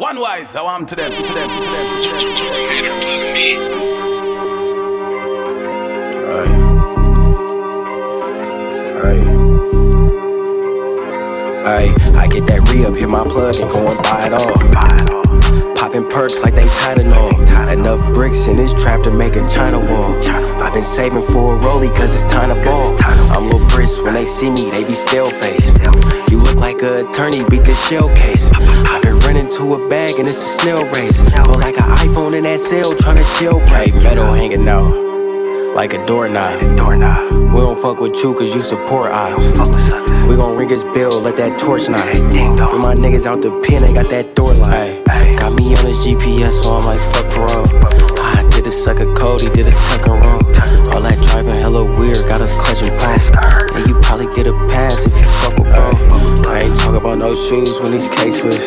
One wise, I want to them, to them, to them, to them. Aye. Aye. I get that re up, hit my plug and go and buy it all. Popping perks like they Tylenol. Enough bricks in this trap to make a China wall. I've been saving for a rollie cause it's time to ball. I'm little Bris when they see me, they be still faced. You look like a attorney, beat the shell case. I've been running to a bag and it's a snail race. Feel like an iPhone in that cell trying to chill. Hey, metal hanging out like a doorknob. We don't fuck with you cause you support ops. We gon' ring his bill, let that torch knock. For my niggas out the pen, they got that door lock. Got me on his GPS, so I'm like, fuck parole. I did a sucker Cody, did a and roll. All that driving hella weird, got us clutching pump. And you probably get a pass if you fuck with bro. I ain't talk about no shoes when these case with.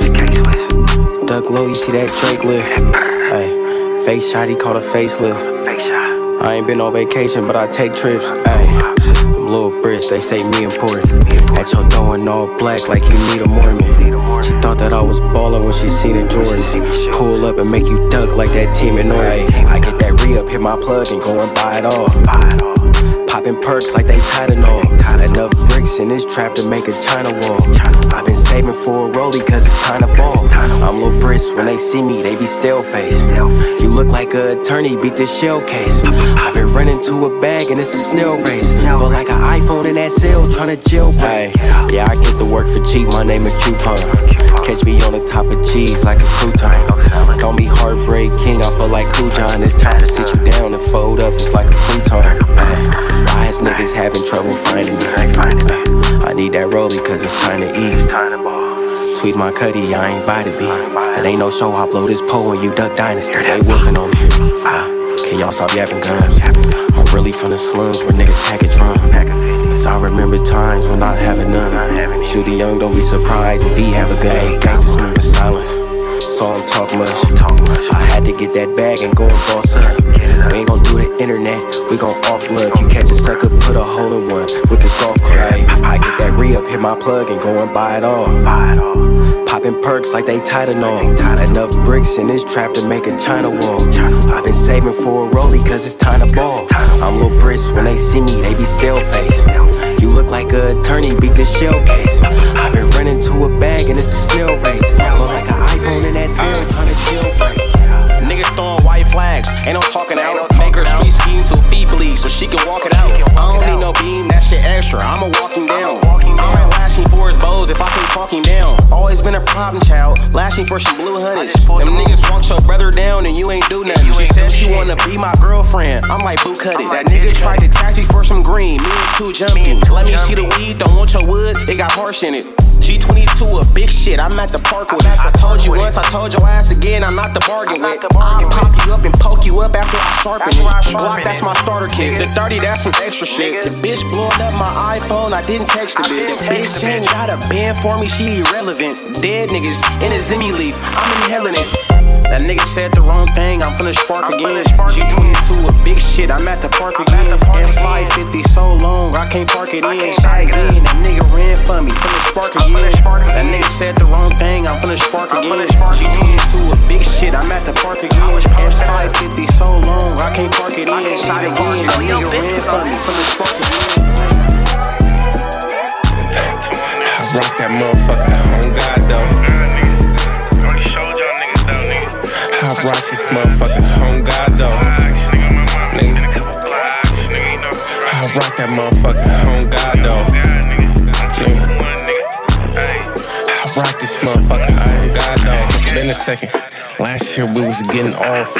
Duck low, you see that Drake lift. Hey, face shot, he called a facelift. I ain't been on vacation, but I take trips. Ayy, them little bricks, they say me important. At your door in all black, like you need a Mormon. She thought that I was ballin' when she seen the Jordans. Pull up and make you duck like that team in Norway. I get that re up, hit my plug, and go and buy it all. Popping perks like they Tylenol. Enough bricks in this trap to make a China wall. I've been saving for a rollie cause it's time to ball. I'm little Bris when they see me, they be still faced. You look like a attorney, beat the shell case. I've been running to a bag and it's a snail race. Feel like an iPhone in that cell trying to jailbreak. Yeah, I get the work for cheap, my name is Coupon. Catch me on the top of cheese like a crouton. Call me Heartbreak King, I feel like Kujan. It's time to sit you down and fold up, it's like a futon. Why is niggas having trouble finding me? I need that rollie cause it's time to eat. Tweet my cutty, I ain't by to be. It ain't no show, I blow this pole when you duck dynasty. They wolfing on me. Ah, can y'all stop yapping guns? I'm really from the slums where niggas pack a drum. Cause I remember times when not having none. Shoot a young, don't be surprised if he have a gun. Gangsters move in silence. So I don't talk much. I had to get that bag and go and boss up. We ain't gon' do the internet, we gon' off blood. You catch a sucker, put a hole in one with this golf club. I get that re up, hit my plug and go and buy it all. Popping perks like they Tylenol. Enough bricks in this trap to make a China wall. I've been saving for a rollie cause it's time to ball. I'm little Bris when they see me, they be still faced. You look like a attorney, beat the shell case. I've been running to a bag and it's a snail race. Feel like an iPhone in that cell trying to jailbreak. Niggas throwing white flags, ain't no talking out. Make her street scheme to a fee bleed so she can walk it out. I don't need no beam, that shit extra. I'ma walk him down. I ain't lashing for his bows if I can talk him down. Always been a problem child, lashing for some blue honeys. Them niggas walked your brother down and you ain't do nothing. She said she wanna be my girlfriend. I'm like, boo, cut it. That nigga tried to tax me for some green. Me and two jumping. Let me see the weed, don't want your wood, it got harsh in it. G22 a big shit, I'm at the park with it. I told you once, I told your ass again, I'm not the bargain with. I pop you up and poke you up after I sharpen it. Glock, that's my starter kit. The 30, that's some extra shit. The bitch blowing up my iPhone, I didn't text the bitch. The bitch ain't got a band for me, she irrelevant. Dead niggas in a Zimmy leaf, I'm inhaling it. That nigga said the wrong thing, I'm finna spark again. G22 a big shit, I'm at the park again. S550 so long, I can't park it in. Shot again, that nigga ran for me, finna spark again. That nigga said the wrong thing, I'm finna spark again. G22 a big shit, I'm at the park again. S550 so long, I can't park it in. Shot again, that nigga ran for me, finna spark again. I rock that motherfucker on I rock this motherfucker on God though. Nigga. I rock that motherfucker on God though. Nigga. I rock this motherfucker on God though. Been a second. Last year we was getting off.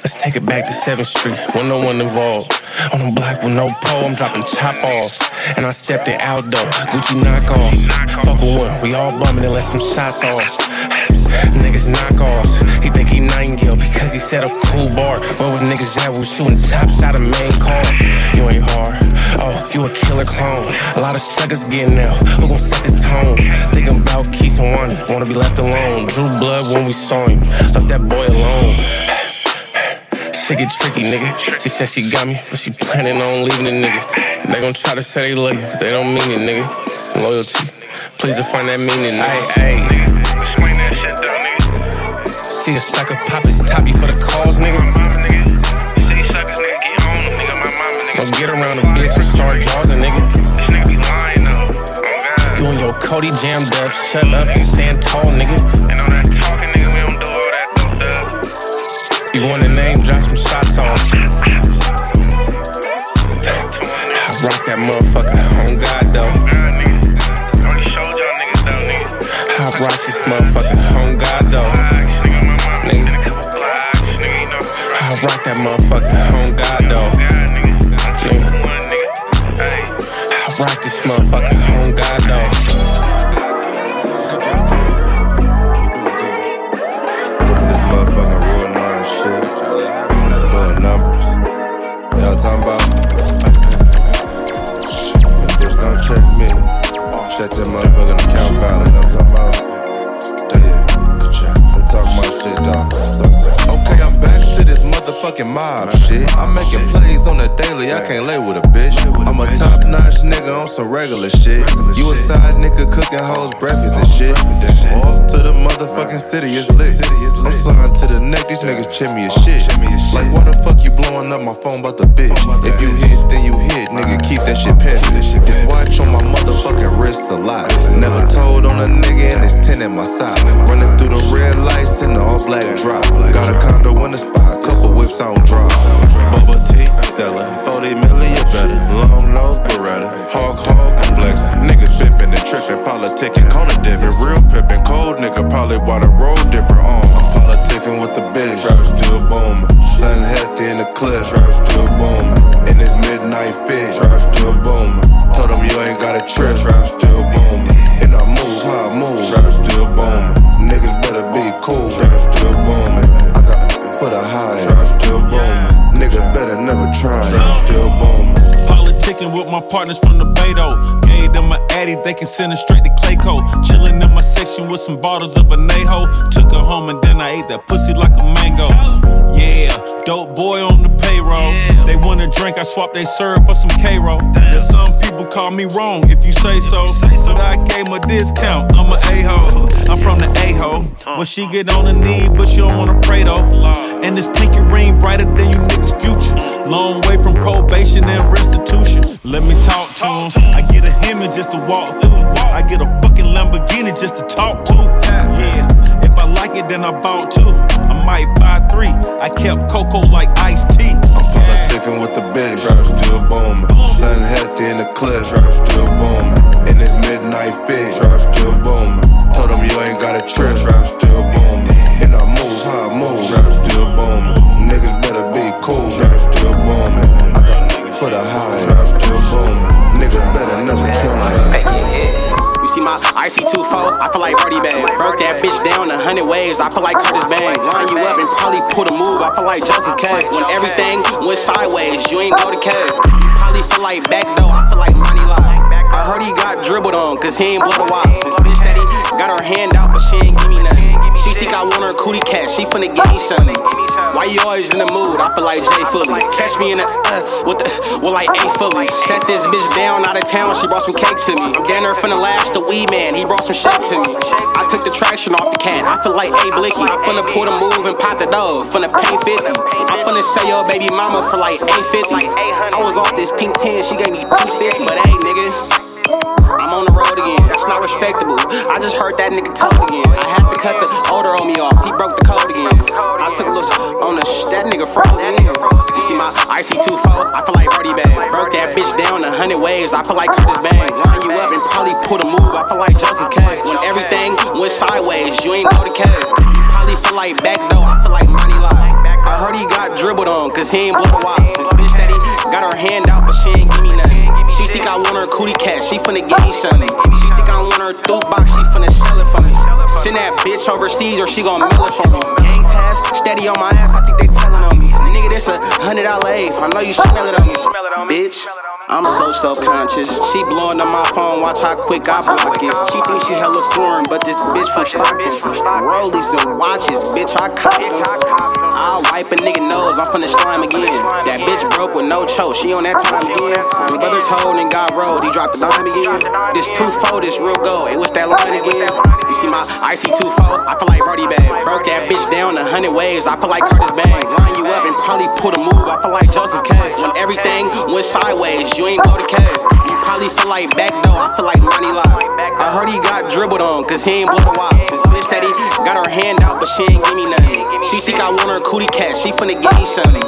Let's take it back to 7th Street, when no one involved. On the block with no pole, I'm dropping chop off. And I stepped it out though, Gucci knockoffs. Fuck with one, we all bumming and let some shots off. Niggas knock offs. He think he Nightingale because he set up cool bar. Where was niggas at? We shooting tops out of main car. You ain't hard. Oh, you a killer clone. A lot of suckers getting out. Who gon' set the tone? Thinking about Keith and Wanda. Wanna be left alone. Drew blood when we saw him. Left that boy alone. Shit get tricky, nigga. She said she got me, but she planning on leaving the nigga. They gon' try to say they love you, but they don't mean it, nigga. Loyalty, please define that meaning, nigga. I could pop his toppy for the calls, nigga. Don't get around a bitch and start draws a nigga. You and your Cody jammed up, shut up and stand tall, nigga. And I'm not talking, nigga, we don't do all that, You want a name, drop some shots on. Can't lay with a bitch. I'm a top notch nigga on some regular shit. You a side nigga cooking hoes breakfast and shit. Off to the motherfucking city, it's lit. I'm sliding to the neck, these niggas chip me as shit. Like, why the fuck you blowing up my phone about the bitch? If you hit, then you hit, nigga, keep that shit pimpin'. This watch on my motherfucking wrist a lot. Never told on a nigga and it's 10 at my side. Running through the red lights in the all black drop. Got a condo in the spot, couple whips on drop. Bubba T, seller, 40 million better. Long nose Beretta, hog hog and flexin'. Niggas bippin' and trippin', politicking, corner dippin'. Real pippin', cold nigga, probably why the road different on. I'm politicking with the bitch, trap still booming. Sun hefty in the clip, trap still booming. In this midnight fit, trap still booming. Told him you ain't got a trip, trap with my partners from the Beto. Gave them an Addy, they can send it straight to Clayco. Chillin' in my section with some bottles of Anejo. Took her home and then I ate that pussy like a mango. Yeah, dope boy on the payroll. They want a drink, I swap they syrup for some K-Roll. And some people call me wrong if you say so. But I gave a discount, I'm a A-ho. I'm from the A-ho. When she get on the knee, but she don't wanna pray though. And this pinky ring brighter than you niggas' future. Long way from probation and restitution. Let me talk to him. I get a Hemi just to walk through. I get a fucking Lamborghini just to talk to. Yeah, if I like it, then I bought two. I might buy three. I kept Coco like iced tea. I'm politicking with the bitch, trap still booming. Sun hefty in the clip, trap still booming. In this midnight fit, trap still booming. Told him you ain't got a trip, trap still booming. See my IC24, I feel like Brody Bang. Broke that bitch down a hundred waves, I feel like Curtis Bang. Line you up and probably pull the move, I feel like Joseph K. When everything went sideways, you ain't go to K. You probably feel like back though, I feel like Money Lie. I heard he got dribbled on, cause he ain't blow the wop. This bitch that he got her hand out, but she ain't give me nothing. Think I want her cootie cat, she finna give me something. Why you always in the mood? I feel like Jay Fully. Catch me in the, uh, with the, with like eight fully. Set this bitch down out of town, she brought some cake to me. There finna lash the weed man, he brought some shit to me. I took the traction off the cat, I feel like A Blicky. I'm finna pull the move and pop the dough, finna pay 50. I'm finna sell your baby mama for like 850. I was off this pink 10, she gave me P50, but hey nigga. Again, that's not respectable. I just heard that nigga talk again. I had to cut the odor on me off, he broke the code again. I took a look on the sh- that nigga froze in. You see my IC24, I feel like Brody Bag. Broke that bitch down a hundred waves, I feel like Curtis Bang. Line you up and probably pull a move, I feel like Joseph K. When everything went sideways, you ain't go to K. You probably feel like back though, I feel like Money Lie. I heard he got dribbled on, cause he ain't blow the. This bitch that he got her hand out, but she ain't give me nothing. She think I want her cootie cat, she finna give me something. She think I want her through box, she finna sell it for me. Send that bitch overseas or she gon' mail it for me. Gang pass, steady on my ass, I think they telling on me. Nigga, this a hundred dollar I know you smell it on me. Bitch, I'm so self-conscious. She blowing on my phone, watch how quick I block it. She thinks she hella foreign, but this bitch from Stockton. Rollies and watches, bitch, I cop them. I'll wipe a nigga nose, I'm finna slime again. That bitch broke with no choke, she on that time again. My brother's told and got rolled, he dropped the dime again. This 2-4, this real gold, it was that line again. You see my icy 2-4, I feel like Brody bag. Broke that bitch down a hundred waves, I feel like Curtis Bang. Line you up and probably pull the move, I feel like Joseph K. When everything went sideways, you ain't go to K. You probably feel like back though, I feel like money live. I heard he got dribbled on, cause he ain't blow the wop. This bitch that he got her hand out, but she ain't give me nothing. She think I want her cootie cat, she finna give me something.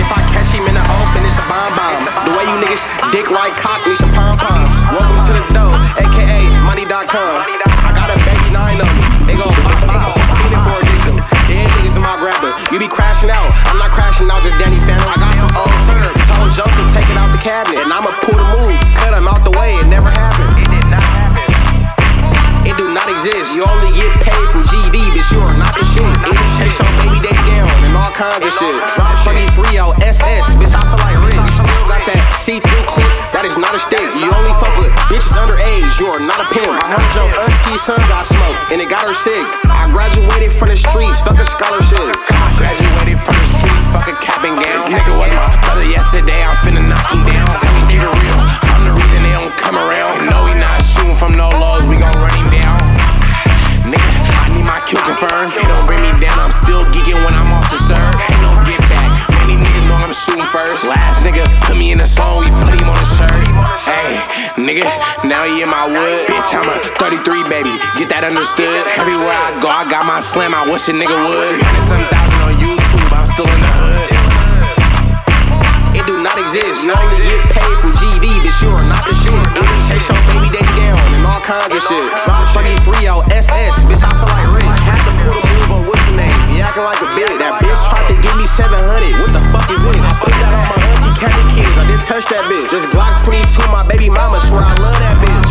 If I catch him in the open, it's a bomb bomb. The way you niggas dick right cock me some pom poms. Welcome to the dough, aka money.com. be crashing out. I'm not crashing out, just Danny Phantom. I got some old syrup. Told Joseph take it out the cabinet. And I'ma pull the move. Cut him out the way. It never happened. It do not exist. You only get paid from GV, bitch. You are not the shit. It takes your baby day down and all kinds of shit. Drop 33 out SS, bitch. I feel like rich. Still got that see-through clip. That is not a stick. You only fuck with bitches underage. You are not a pimp. I heard your auntie's son got smoked and it got her sick. I graduated from the streets. Fuck a scholarship. I graduated from the streets, fuck a cap and gown. Nigga was my brother yesterday, I'm finna knock him down. Tell me, get it real. I'm the reason they don't come around. No, we not shooting from no lows, we gon' run him down. Nigga, I need my kill confirmed. They don't bring me down, I'm still geeking when I'm off the serve. Niggas shooting first. Last nigga put me in a song, we put him on a shirt. Hey, nigga, now he in my wood. Bitch, I'm a 33 baby, get that understood. Everywhere I go, I got my slam, I wish a nigga would. 300 some thousand on YouTube, I'm still in the hood. It do not exist. You only get paid from GV, bitch. You are not the shit. It takes your baby day down and all kinds of shit. Drop 33 out SS, bitch. I feel like rich. Had to pull the acting like a bitch. That bitch tried to give me 700. What the fuck is this? Put that on my auntie Candy kids. I didn't touch that bitch. Just Glock 22, my baby mama. Swear I love that bitch.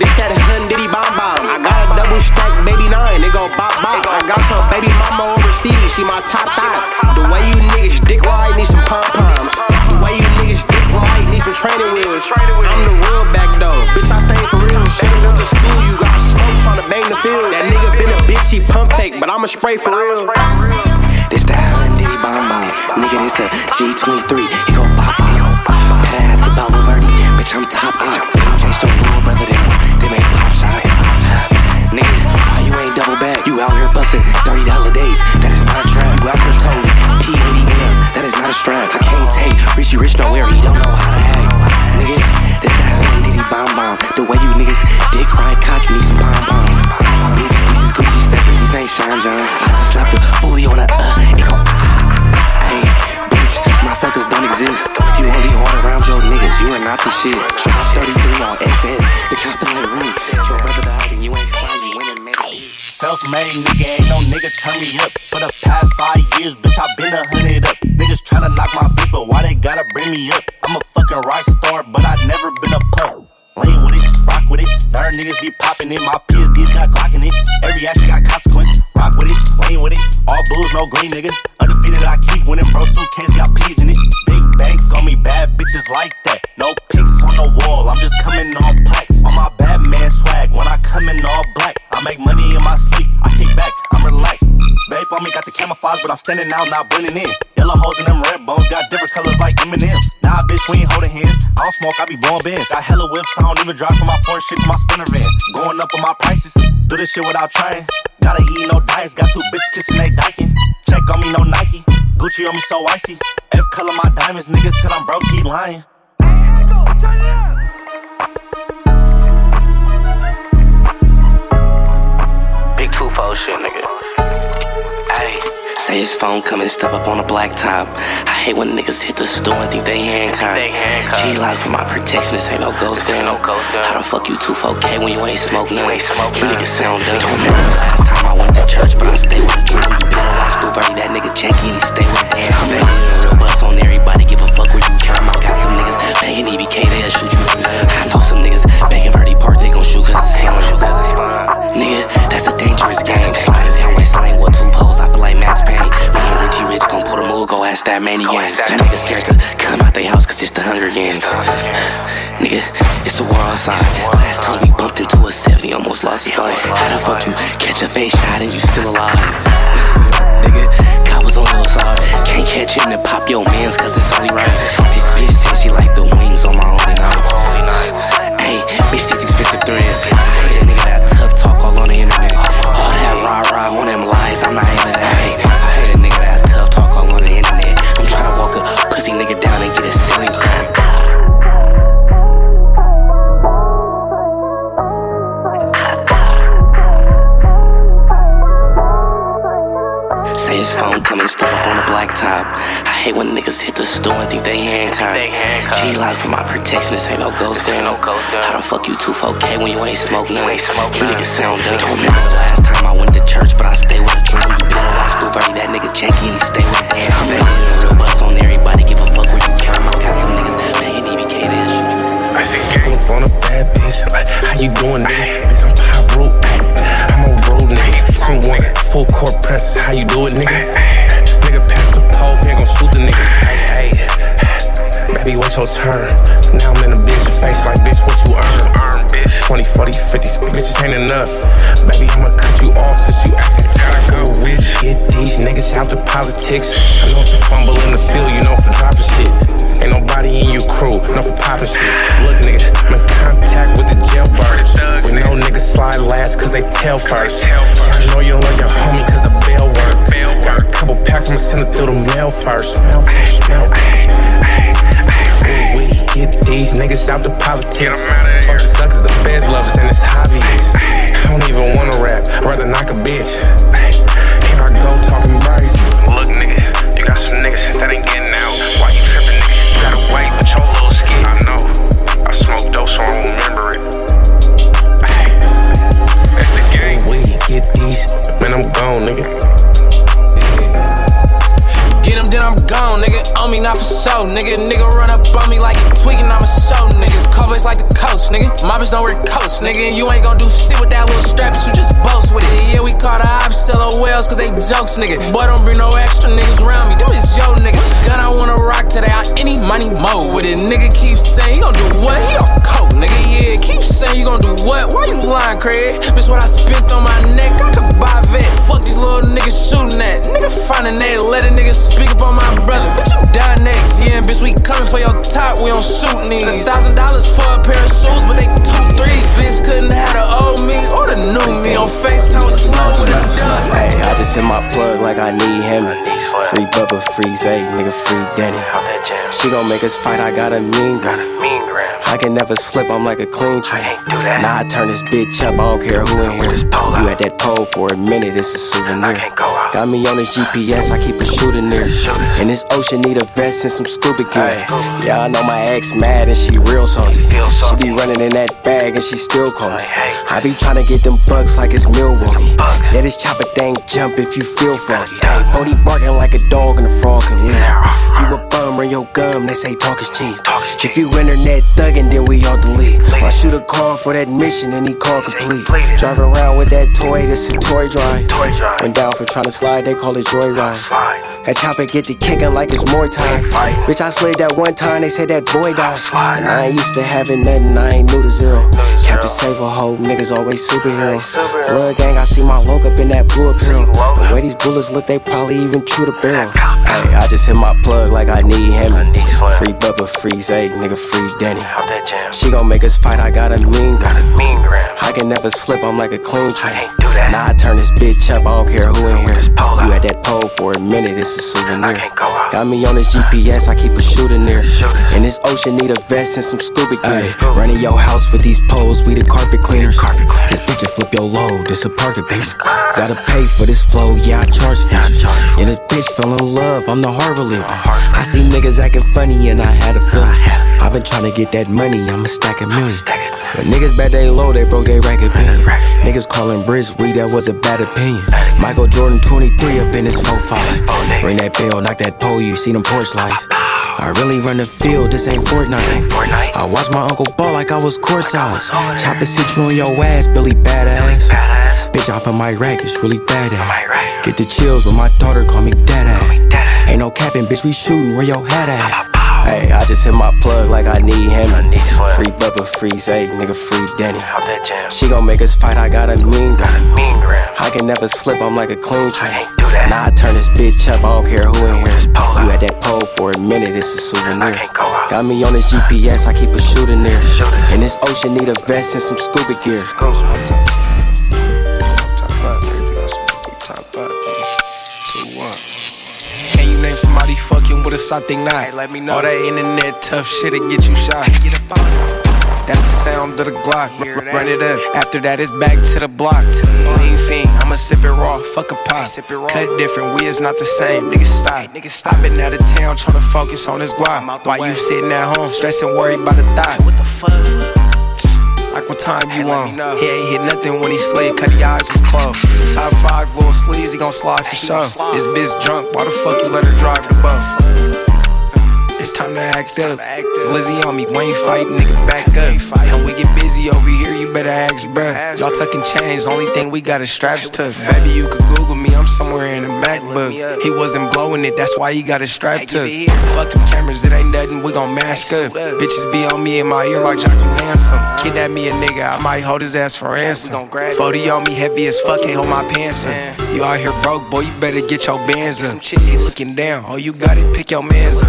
This that hun diddy bomb bomb. I got a double stack baby nine. It go bop bop. I got your baby mama overseas. She my top thought. The way you niggas dick ride need some pom poms. The way you niggas dick ride need some training wheels. I'm the real back though. Bitch, I stay for real. Shit went to school. Fake, but I'ma spray for real. This that hun diddy bomb bomb. Nigga, this a G23. He gon' pop pop. Better ask about Laverty. Bitch, I'm top up. They changed your little brother down. They make pop shots. Nigga, why you ain't double back? You out here bustin' $30 days. That is not a trap. You out here toting P80Ms. That is not a strap. I can't take Richie Rich nowhere. He don't know how to act. Nigga, this that hun diddy bomb bomb. The way you niggas dick ride cock, you need some bomb bombs. These ain't Sean John. I just slapped a fully on a uh. It go Hey, bitch, my suckers don't exist. You only hard around your niggas, you are not the shit. Drop 33 on SS, bitch, I feel like rich. Your brother died and you ain't smart, you winning, man. Self-made nigga, ain't no nigga turn me up. For the past five years, bitch, I been a hundred up. Niggas tryna knock my bitch, but why they gotta bring me up? I'm a fucking rock star, but I never been a punk. Lane with it, Nerd niggas be popping it. My PSDs got Glock in it. Every action got consequence. Rock with it, lane with it. All blues, no green nigga. Undefeated, I keep winning. Bro, suitcase got peas in it. Big bank on me, bad bitches like that. No pics on the wall, I'm just coming all plaques. On my Batman swag, when I come in all black. I make money in my sleep, I kick back, I'm relaxed. Babe on me got the camouflage, but I'm standing out, not blending in. Yellow hoes and them red bones got different colors like M&M's. Nah, bitch, we ain't holding hands. I don't smoke, I be blowing bins. Got hella whips, I don't even drive from my foreign shit to my spinner van. Going up on my prices, do this shit without trying. Gotta eat no diets, got two bitches kissing they dyking. Check on me, no Nike. Gucci on me so icy. F color my diamonds, niggas said I'm broke, he lying. Big two four shit, nigga. Say his phone come and step up on a black top. I hate when niggas hit the store and think they. They G like for my protection, this ain't no ghost gun. no. How the fuck you 2-4K when you ain't smoke none? smoke you niggas sound dumb. Don't remember the last time I went to church, but I stay with the drum. You better watch Lou Berry, that nigga janky and he stay with them. I'm ready to real bust on everybody, give a fuck where you from. I got some niggas begging EBK, they'll shoot you that maniac. Got niggas scared to come out their house cause it's the Hunger Games. Nigga, it's the war outside. Last time we bumped into a 70, almost lost his life. How the fuck you catch a face shot and you still alive? Nigga, cop was on your side. Can't catch it and pop your mans cause it's only right. This bitch said she like the wings on my only nights. Hey, bitch, these expensive threads. I hate a nigga they handcuffed. G lock for my protection, this ain't no ghost down. How the fuck you 2 when you ain't smoke none? You niggas sound dumb. Don't remember the last time I went to church, but I stay with a drum. You better watch Stu Birdie, that nigga janky and he stay with a I'm ready to real bust on everybody, give a fuck where you from. I got some niggas paying EBK to shoot you from. I see gang up on a bad bitch. Like, how you doing, nigga? Bitch, I'm pop rope. I'm a road nigga. I'm one full court press. How you do it, nigga? Nigga, pass the pole. We ain't gon' shoot the nigga. Baby, what's your turn? Now I'm in a bitch face like, bitch, what you earn? 20, 40, 50, speak, bitches ain't enough. Baby, I'ma cut you off since you acting go with. Get these niggas out the politics. I know it's a fumble in the field, you know, for dropping shit. Ain't nobody in your crew, no for popping shit. Look, nigga, I'm in contact with the jailbirds. We know niggas slide last cause they tell first. I know you don't love your homie cause of bail work. Got a couple packs, I'ma send it through the mail first. Mail first, mail first. Ooh, we get these niggas out the politics. Fuck the suckers, the feds lovers, and it's hobby. I don't even wanna rap, I'd rather knock a bitch. Here I go talking crazy. Look, nigga, you got some niggas that ain't getting out. Why you tripping, nigga? You gotta wait with your little ski. I know. I smoke dope, so I don't remember it. Hey, that's the game. We get these, man, I'm gone, nigga. Get him, then I'm gone, nigga. On me, not for show, nigga. Nigga run up on me like Cowboys like the coach, nigga. My don't wear coats, nigga. You ain't gon' do shit with that little strap, but you just boast with it. Yeah, we call the ops whales, cause they jokes, nigga. Boy, don't bring no extra niggas around me. Them is yo niggas. Gun I wanna rock today, I any money mo with it. Nigga keep saying, he gon' do what? He off coke, nigga. Yeah, keep saying you gon' do what? Why you lying, Craig? Bitch, what I spent on my neck, I buy vet. Fuck these little niggas shooting at. Nigga finding that, let a nigga speak up on my brother. Bitch, you die next. Yeah, bitch, we coming for your top, we don't shoot niggas. A thousand dollars for a pair of shoes, but they two threes. Bitch couldn't have the old me or the new me on FaceTime with slow with a done. Hey, I just hit my plug like I need him. Free Bubba, free Zay, nigga, free Danny. She gon' make us fight, I got a mean gram. I can never slip, I'm like a clean train. Nah, I turn this bitch up, I don't care who in here. You at that pole for a minute, it's a souvenir. Got me on the GPS, I keep a shooter near. And this ocean need a vest and some scuba gear. Yeah, I know my ex mad and she real salty. She be running in that bag and she still calling. I be trying to get them bucks like it's Milwaukee. Yeah, this chopper thing jump if you feel froggy. 40 barking like a dog and a frog can live. You a bum, run your gum, they say talk is cheap. If you internet thuggin', then we all delete. I shoot a call for that mission and he call complete. Drive around with that toy, this a toy drive. Went down for trying to slide, they call it joyride. That chopper get to kicking like it's more time. Bitch, I slid that one time, they said that boy died. And I ain't used to having nothing, I ain't new to zero. Captain Save a hoe, niggas always superhero. Blood gang, I see my logo up in that blue apparel. The way these bullets look, they probably even chew the barrel. Hey, I just hit my plug like I need him. Free Bubba, free Zay, nigga, free Danny. She gon' make us fight, I got a mean gram. I can never slip, I'm like a clean train. Nah, I turn this bitch up, I don't care who in here. You at that pole for a minute, it's a souvenir. Got me on this GPS, I keep a shooter near. And this ocean need a vest and some scuba gear. Running your house with these poles, we the carpet cleaners. This bitch will flip your load, this a parking picture. Gotta pay for this flow, yeah, I charge features. Yeah, this bitch fell in love, I'm the harbor leaver. I see niggas acting funny and I had a feeling. I've been trying to get that money, I'ma stack a million. But niggas bet they low, they broke they rack opinion. Niggas calling Bris weed, that was a bad opinion. Michael Jordan 23 up in his 4-5. Ring that bell, knock that pole, you see them porch lights. Ah. I really run the field, this ain't Fortnite. I watch my uncle ball like I was courtside. Chopper sit you on your ass, Billy badass. Bitch off of my rack, it's really badass. Get the chills when my daughter call me dad ass. Ain't no capping, bitch, we shooting where your head at. Hey, I just hit my plug like I need him. Free Bubba, free Zay, nigga, free Denny. She gon' make us fight, I got a mean gram. I can never slip, I'm like a clean train. Now I turn this bitch up, I don't care who in here. You at that pole for a minute, it's a souvenir. Got me on this GPS, I keep a shooting there. And this ocean need a vest and some scuba gear. Fucking with? I think not. let me know. All that internet tough shit to get you shot. That's the sound of the Glock. R- run it up. After that, it's back to the block. Lean fiend, I'ma sip it raw. Fuck a pop. Cut different, we is not the same. Niggas stop. I been out of town trying to focus on this guap. While you sitting at home, stressing, worried about the thought. What the fuck? Like what time you on? He ain't hit nothing when he slid, cut the eyes was closed. Top five, little sleaze, he gon' slide for sure. This bitch drunk, why the fuck you let her drive the boat? It's time to act up. Lizzie on me, when you fight, nigga, back up. And we get busy over here, you better ask, bruh. Y'all tucking chains, only thing we got is straps tough. Maybe you could Google me, I'm somewhere in a MacBook. He wasn't blowing it, that's why he got his strap tough. Fuck them cameras, it ain't nothing, we gon' mask up. Bitches be on me in my ear like Jock, you handsome. Kidnap me a nigga, I might hold his ass for ransom. 40 on me, heavy as fuck, can't hold my pants up. You out here broke, boy, you better get your bands up. He looking down, oh, you got it, pick your mans up.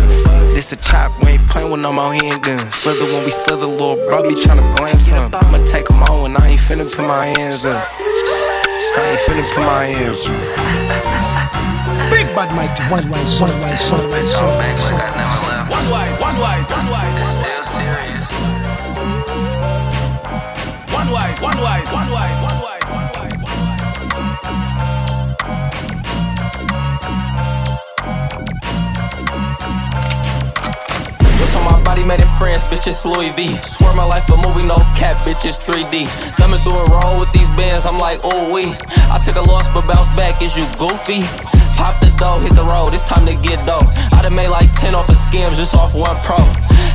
This a chop, we ain't playing with no more handguns. Slither when we slither, little bro be tryna blame some. I'ma take them on and I ain't finna put my hands up. I ain't finna put my hands up. Big bad mighty, one way, one way, one way, one way, one way, one way, one way. One body made in France, bitch, it's Louis V. Swear my life a movie, no cap, bitch, it's 3D. Coming through a roll with these bands, I'm like, ooh wee. I took a loss but bounce back, is you goofy? Pop the dough, hit the road, it's time to get dough. I done made like 10 off of skims, just off one pro.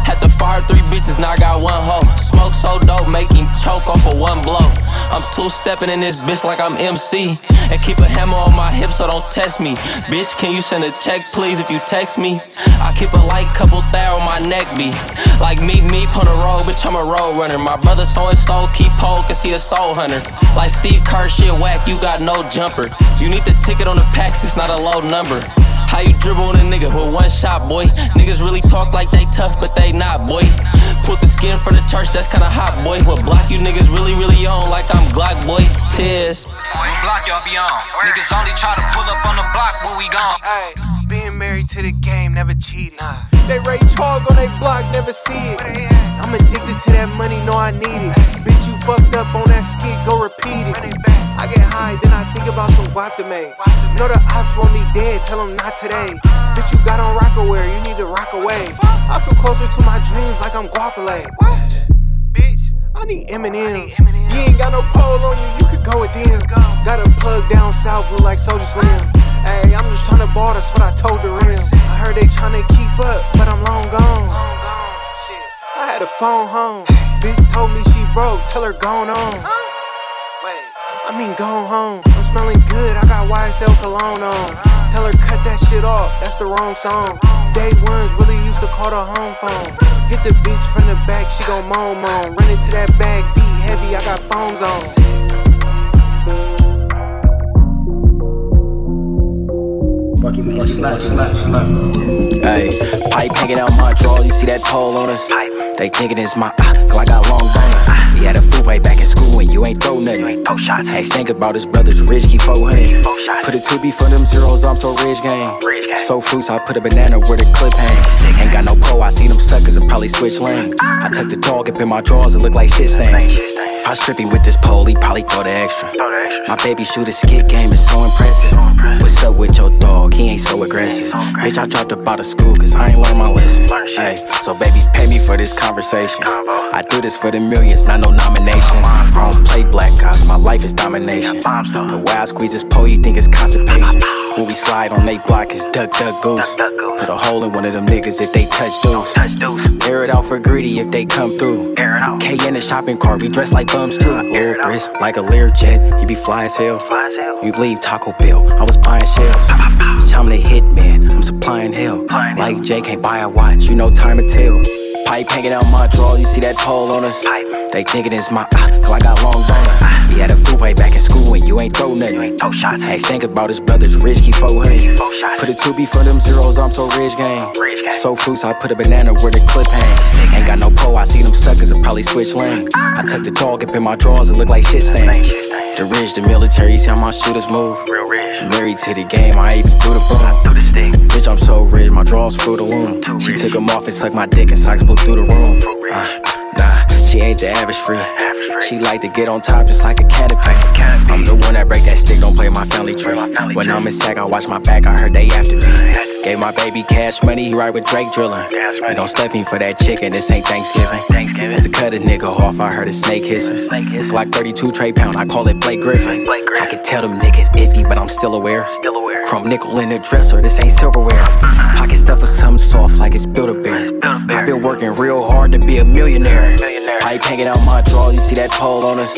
Had to fire three bitches, now I got one hoe. Smoke so dope, him choke off of one blow. I'm two stepping in this bitch like I'm MC. And keep a hammer on my hip so don't test me. Bitch, can you send a check, please, if you text me? I keep a light couple thou on my neck, be. Like meet me on the road, bitch, I'm a road runner. My brother so and so keep pole, cause he a soul hunter. Like Steve Kerr, shit whack, you got no jumper. You need the ticket on the packs, it's not a low number. How you dribble on a nigga with one shot, boy? Niggas really talk like they tough, but they not, boy. Put the skin for the church, that's kinda hot, boy. What block you niggas really, really on like I'm Glock, boy? Tears. What block y'all be on? Niggas only try to pull up on the block when we gone. Hey, being married to the game, never cheat, nah. They Ray Charles on they block, never see it. I'm addicted to that money, know I need it. Bitch, you fucked up on that skit, go repeat it. I get high, then I think about some guap to make. Know the ops want me dead, tell them not today. Bitch, you got on Rocawear, you need to rock away. I feel closer to my dreams like I'm Guapale. Bitch, I need Eminem. You ain't got no pole on you, you could go with them. Got a plug down south, look like Soldier Slim. Hey, I'm just tryna ball, that's what I told the rim. I heard they tryna keep up, but I'm long gone. I had a phone home. Bitch told me she broke, tell her gone on. Wait, I mean gone home. I'm smelling good, I got YSL cologne on. Tell her cut that shit off, that's the wrong song. Day ones really used to call the home phone. Hit the bitch from the back, she gon' moan moan. Run into that bag, feet heavy, I got phones on. Fucking me, slap, slap, slap. Hey, pipe hanging out my drawers, you see that toll on us? They thinking it's my ah, cause I got long boner. Had a food way back in school and you ain't throw nothing. Hey, think about his brothers rich, keep 400. Put a 2B for them zeros, I'm so rich gang. So fruits, I put a banana where the clip hang. Ain't got no pole, I see them suckers and probably switch lane. I tuck the dog up in my drawers, it look like shit stains. I strip with this pole, he probably throw the extra. My baby shoot a skit game is so impressive. What's up with your dog? He ain't so aggressive. Bitch, I dropped up out of school cause I ain't learned my lesson. Hey, so baby, pay me for this conversation. I do this for the millions, not no nomination. I don't play black guys, my life is domination. The way I squeeze this pole, you think it's constipation. When we slide on they block, it's duck, duck, goose. Put a hole in one of them niggas if they touch dudes. Air it out for greedy if they come through. K in the shopping cart, we dress like bums too. Air brisk like a Learjet, he be fly as hell. You leave Taco Bell, I was buying shells. I'm the hitman. I'm supplying hell. Like Jay can't buy a watch, you know time to tell. Pipe hanging out my draw, you see that pole on us? They thinking it's my ah, cause I got long boner. He had a fool way back in school and you ain't throw nothing. Hey, think about his brothers, rich, keep 400. Put a 2B for them zeros, I'm so rich, gang. So fruits, I put a banana where the clip hang. Ain't got no pole, I see them suckers and probably switch lane. I tuck the dog up in my drawers, it look like shit stains. The rich, the military, see how my shooters move. Married to the game, I even threw the broom. Bitch, I'm so rich, my drawers through the womb. She took them off and sucked my dick and socks blew through the room. Uh, she ain't the average free. She like to get on top just like a canopy. I'm the one that break that stick, don't play my family tree. When I'm in sack, I watch my back, I heard they after me. Gave my baby cash money, he ride with Drake drilling. You don't step me for that chicken, this ain't Thanksgiving. Had to cut a nigga off, I heard a snake hissing. Glock 32 tray pound, I call it Blake Griffin. I can tell them niggas iffy, but I'm still aware. Chrome nickel in the dresser, this ain't silverware. Pocket stuff for something soft like it's built a bear. I've been working real hard to be a millionaire. Pipe hanging out my draw, you see that pole on us?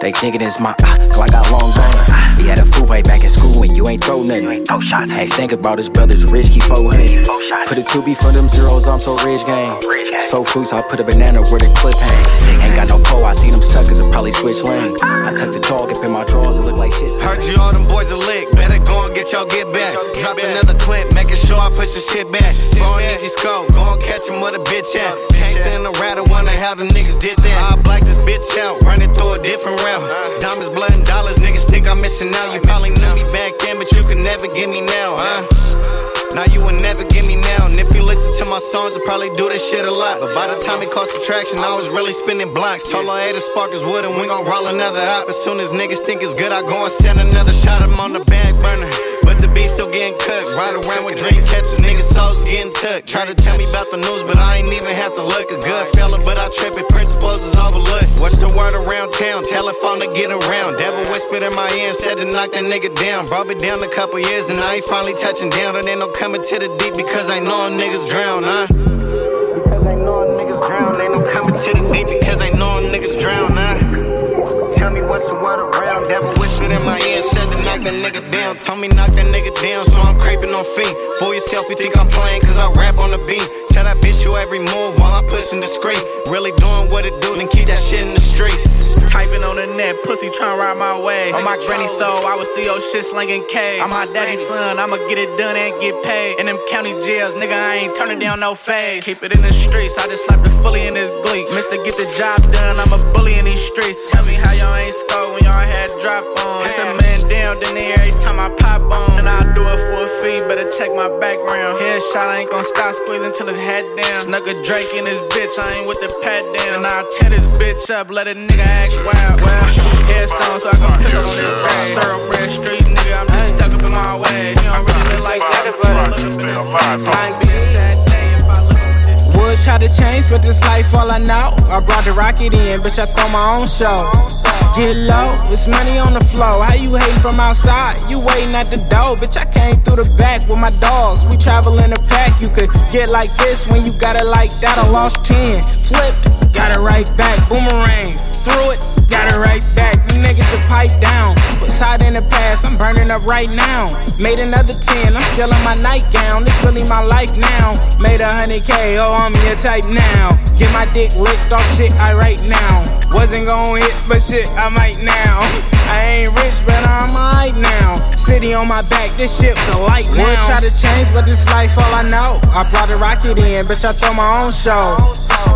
They thinking it's my ah, cause I got long boner. We had a fool way back in school and you ain't throw nothing. Hey, think about his brothers, rich, keep 400. Put a 2B for them zeros, I'm so rich, gang. So fruits, I put a banana where the clip hang. Ain't got no pole, I see them suckers and probably switch lane. I tuck the dog up in my drawers, it look like shit. Heard you all them boys a lick. Better go and get your get back. Drop another clip, making sure I push the shit back. Go on easy scope, go and catch him with a bitch at. Can't send a rat, I wonder how the niggas did that. I black this bitch out, running through a different route. Diamonds, blood, and dollars, niggas think I'm missing out. You probably knew me back then, but you can never get me now, huh? Now you will never get me now. And if you listen to my songs, I probably do this shit a lot. But by the time it cost traction, I was really spinning blocks. Told her, hey, the sparkers wood, and we gon' roll another up. As soon as niggas think it's good, I go and send another shot. I'm on the back burner. But the beef still getting cooked. Ride around with dream catches, niggas souls getting took. Try to tell me about the news, but I ain't even have to look. A good fella, but I trip it. Principles is overlooked. What's the word around town? Telephone to get around. Devil whispered in my ear, said to knock that nigga down. Brought me down a couple years, and I ain't finally touching down. And ain't no coming to the deep because I know niggas drown, huh? Because I know niggas drown. Ain't no coming to the deep because I know niggas drown, huh? Tell me what's the word around. Devil whispered in my ear, said to knock that nigga down. Told me knock that nigga down, so I'm creeping on feet. For yourself, you think I'm playing cause I rap on the beat. Tell that bitch you every move while I'm pushing discreet. Really doing what it do, then keep that shit in the streets. Typing on the net, pussy tryna ride my way. On my granny soul, I was through your shit slinging K. I'm my daddy's son, I'ma get it done and get paid. In them county jails, nigga, I ain't turning down no phase. Keep it in the streets, I just slapped the fully in this gleek. Mister, get the job done, I'm a bully in these streets. Tell me how y'all ain't score when y'all had drop on. It's a man down, then every time I pop on. And I'll do it for a fee, better check my background. Headshot, I ain't gon' stop squeezing till it's head down. Snuck a Drake in this bitch, I ain't with the pat down. And I'll tear this bitch up, let a nigga act wild, wild. Headstone, so I can piss on this rag. Thoroughbred street, nigga, I'm just stuck up in my way. You don't really look like that if I look up in this Might be a sad day if I look up this Would try to change, but this life all I know. I brought the rocket in, bitch, I throw my own show. Get low, it's money on the floor. How you hating from outside? You waiting at the door, bitch. I came through the back with my dogs. We travel in a pack. You could get like this when you got it like that. I lost 10. Flipped, got it right back. Boomerang, threw it, got it right back. You niggas to pipe down. Was hot in the past, I'm burning up right now. Made another 10, I'm still in my nightgown. This really my life now. Made a hundred K, oh, I'm your type now. Get my dick licked off shit I right now. Wasn't gon' hit, but shit, I might now. I ain't rich, but I'm alright now. City on my back, this shit the light now. Would try to change, but this life all I know. I brought a rocket in, bitch, I throw my own show.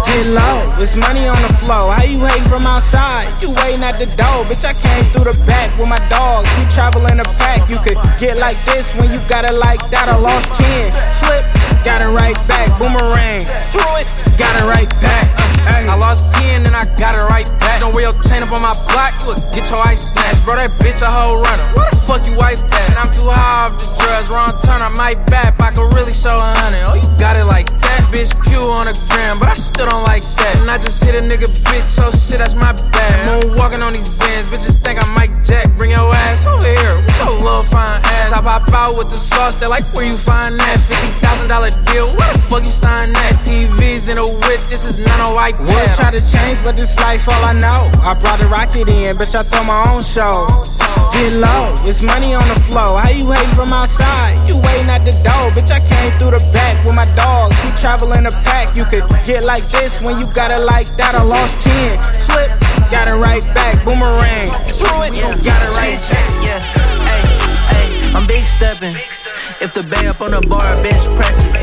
Get low, it's money on the flow. How you hating from outside? You waiting at the door, bitch. I came through the back with my dogs. We travel in a pack. You could get like this when you got it like that. I lost 10. Flip, got it right back. Boomerang, threw it, got it right back. Uh, I lost 10 and I got it right back. Don't wear your chain up on my block, you would get your ice snatched. Bro, that bitch a whole runner. Where the fuck you wife at? And I'm too high off the drugs, wrong turn, I might back. I could really show a hundred. Oh, you got it like that, bitch. Q on the gram, but I still don't like that. And I just hit a nigga, bitch, so shit, that's my bad. Moonwalking on these bands, bitches think I'm Mike Jack. Bring your ass over here, with your little fine ass. I pop out with the sauce, they're like, where you find that? $50,000 deal, where the fuck you sign that? TVs in a whip, this is not a white Would try to change, but this life all I know. I brought a rocket in, bitch, I throw my own show. Get low, it's money on the floor. How you hating from outside? You waiting at the door, bitch. I came through the back with my dogs. We travel in a pack. You could get like this when you got it like that. I lost 10. Flip, got it right back. Boomerang. Threw it, got it right back. Yeah, hey, hey, I'm big stepping. If the bay up on the bar, bench pressing.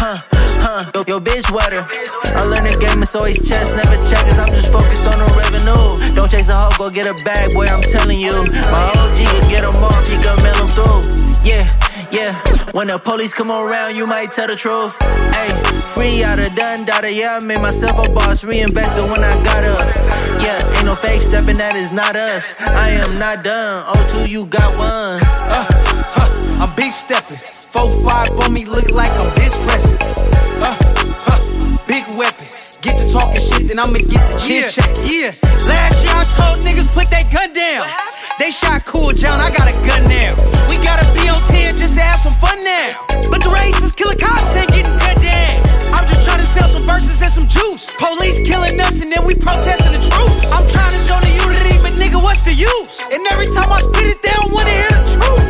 Huh, huh, yo, yo, bitch wetter. I learned the game, it's always chess, never checkers. I'm just focused on the revenue. Don't chase a hoe, go get a bag, boy, I'm telling you. My OG can get them off, he can mail them through. Yeah, yeah. When the police come around, you might tell the truth. Hey, free out of done, data. Yeah, I made myself a boss, reinvested when I got up. Yeah, ain't no fake stepping, that is not us. I am not done. O2, you got one. Uh, huh, I'm big stepping. Four five on me, look like I'm bitch pressing. Uh, huh, big weapon. Get to talking shit, then I'ma get the chin Yeah, check. yeah. Last year I told niggas put that gun down. They shot Cool John, I got a gun now. We gotta be on 10 just to have some fun now. But the racist killer cops ain't getting cut down. I'm just trying to sell some verses and some juice. Police killing us and then we protesting the truth. I'm trying to show the unity, but nigga, what's the use? And every time I spit it, they don't wanna hear the truth.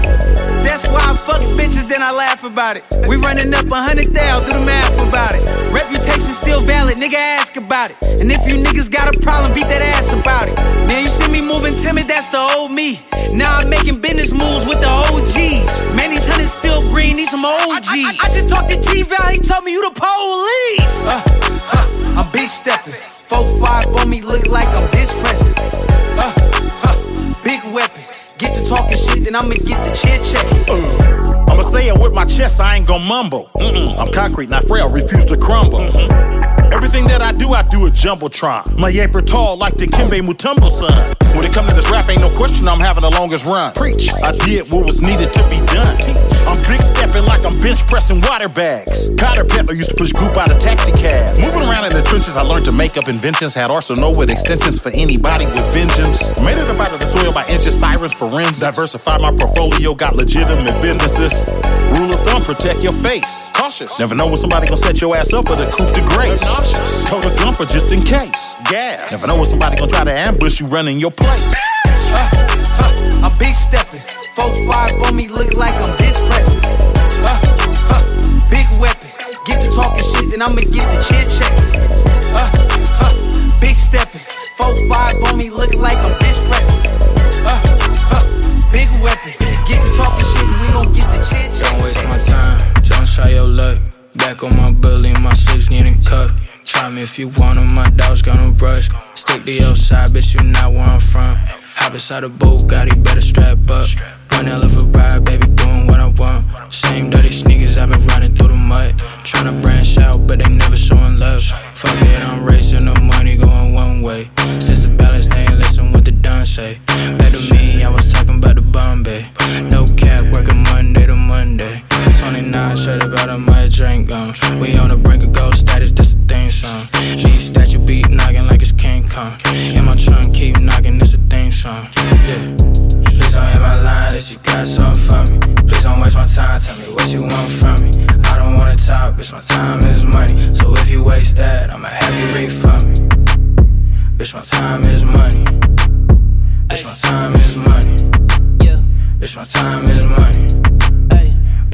That's why I fuck bitches, then I laugh about it. We running up a hundred thousand, do the math about it. Reputation still valid, nigga ask about it. And if you niggas got a problem, beat that ass about it. Now you see me moving timid, that's the old me. Now I'm making business moves with the OGs. Man, these hundreds still green, need some OGs. I, I, I just talked to G Val, he told me you the police. Uh, huh, I'm big stepping. Four five on me, look like I'm bitch pressing. Uh, big weapon. Get to talking shit, then I'ma get the chin check. Uh, I'ma say it with my chest, I ain't gon' mumble. Mm-mm. I'm concrete, not frail, refuse to crumble. Mm-hmm. Everything that I do, I do a jumbotron. My yaper tall like Dikembe Mutombo son. When it come to this rap, ain't no question I'm having the longest run. Preach, I did what was needed to be done. I'm big stepping like I'm bench pressing water bags. Cotter Pepper used to push group out of taxi cabs. Moving around in the trenches, I learned to make up inventions. Had arsenal with extensions for anybody with vengeance. Made it up out of the soil by inches, sirens for rents. Diversified my portfolio, got legitimate businesses. Rule of thumb, protect your face. Cautious. Never know when somebody gonna set your ass up for the coup de grace. Told a gun for just in case. Gas. Never know when somebody gonna try to ambush you running your place. Uh, huh, I'm big stepping. Four five on me, look like I'm bitch pressing. Uh, huh, big weapon. Get to talking shit, then I'ma get the chin check. Uh, huh, big stepping. Four five on me, look like I'm bitch pressing. Uh, huh, big weapon. Get to talking shit, and we gon' get the chin check. Don't waste my time, don't try your luck. Back on my bully, my six getting cut. Try me if you want want 'em, my dog's gonna rush. Stick to your side, bitch, you not where I'm from. Hop inside a boat, got it, better strap up. One hell of a ride, baby, doing what I want. Same dirty sneakers, I've been running through the mud. Tryna branch out, but they never showing love. Fuck it, I'm racing, the money going one way. Since the balance, they ain't listen what the done say. Back to me, I was talking about the Bombay. No cap, working Monday to Monday. 29, shut about a my drink gone. We on the brink of gold status, that's the theme song. These statue beat knocking like it's King Kong. In my trunk, keep knocking, it's a theme song. Yeah. Please don't hit my line unless you got something for me. Please don't waste my time, tell me what you want from me. I don't wanna talk, bitch, my time is money. So if you waste that, I'ma have you refund me. Bitch, my time is money. Bitch, my time is money. Yeah. Bitch, my time is money.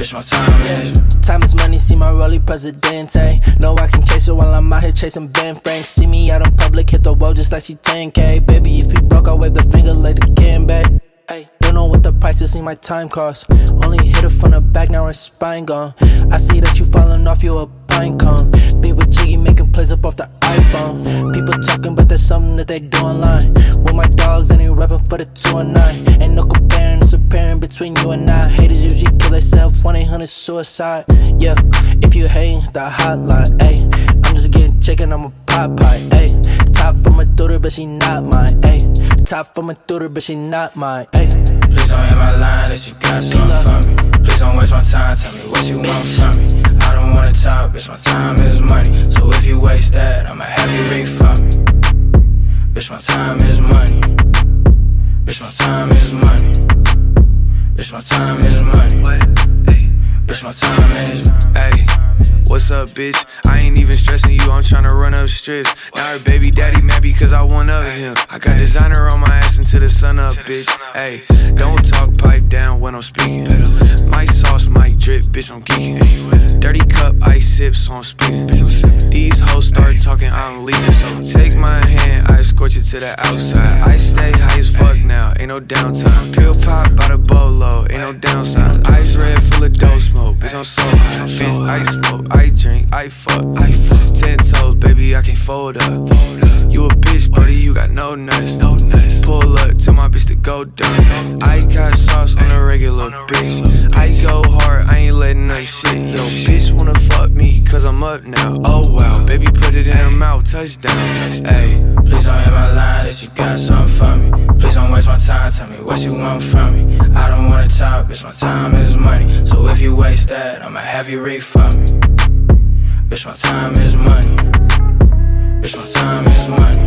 Bitch, my time is. Time is money, see my rollie presidente. Know I can chase her while I'm out here chasing Ben Frank. See me out in public, hit the road just like she 10K. Baby, if you broke, I wave the finger like the back. Hey, don't know what the price is, see my time cost. Only hit her from the back, now her spine gone. I see that you falling off, you a pine cone. Be with Jiggy making plays up off the iPhone. People talking, but there's something that they do online. With my dogs, and they rapping for the 2 and 9. Ain't no comparing, it's apparent between you and I. Haters usually kill themselves, 1 800 suicide. Yeah, if you hating, the hotline, ayy. I'm just getting chicken, I'm a pop pie, ayy. Top from my daughter, but she not mine, ayy. Top from my daughter, but she not mine, ayy. Please don't hit my line unless you got something for me. Please don't waste my time, tell me what you want from me. I don't wanna talk, bitch, my time is money. So if you waste that, I'ma have you refund me. Bitch, my time is money. Bitch, my time is money. Bitch, my time is money. Bitch, my time is. What's up, bitch? I ain't even stressing you, I'm tryna run up strips. Now her baby daddy mad because I won of him. I got designer on my ass until the sun up, bitch. Hey, don't talk pipe down when I'm speaking. My sauce might drip, bitch, I'm geeking. Dirty cup, ice sip, so I'm speeding. These hoes start talking, I'm leaving. So take my hand, I escort you to the outside. I stay high as fuck now, ain't no downtime. Pill pop by the bolo, ain't no downside. Ice red full of dope smoke, bitch, I'm so high. Bitch, I smoke, drink, I fuck. I fuck. Ten toes, baby, I can't fold up. You a bitch, buddy, you got no nuts. No nuts. Pull up, tell my bitch to go dumb. I got sauce on a regular, bitch. I go hard, I ain't letting up shit. Yo, bitch wanna fuck me, cause I'm up now. Oh wow, baby, put it in her mouth, touchdown. Hey. Please don't hit my line unless you got something for me. Please don't waste my time, tell me what you want from me. I don't wanna talk, bitch, my time is money. So if you waste that, I'ma have you refund me. Bitch, my time is money. Bitch, my time is money.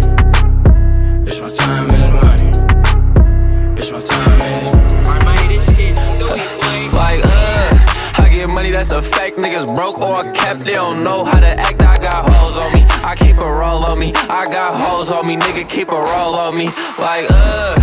Bitch, my time is money. Bitch, my time is. I made this shit, do it, boy. Like, uh, I get money that's a fact. Niggas broke or capped, they don't know how to act. I got hoes on me. I keep a roll on me. I got hoes on me. Nigga, keep a roll on me. Like, uh,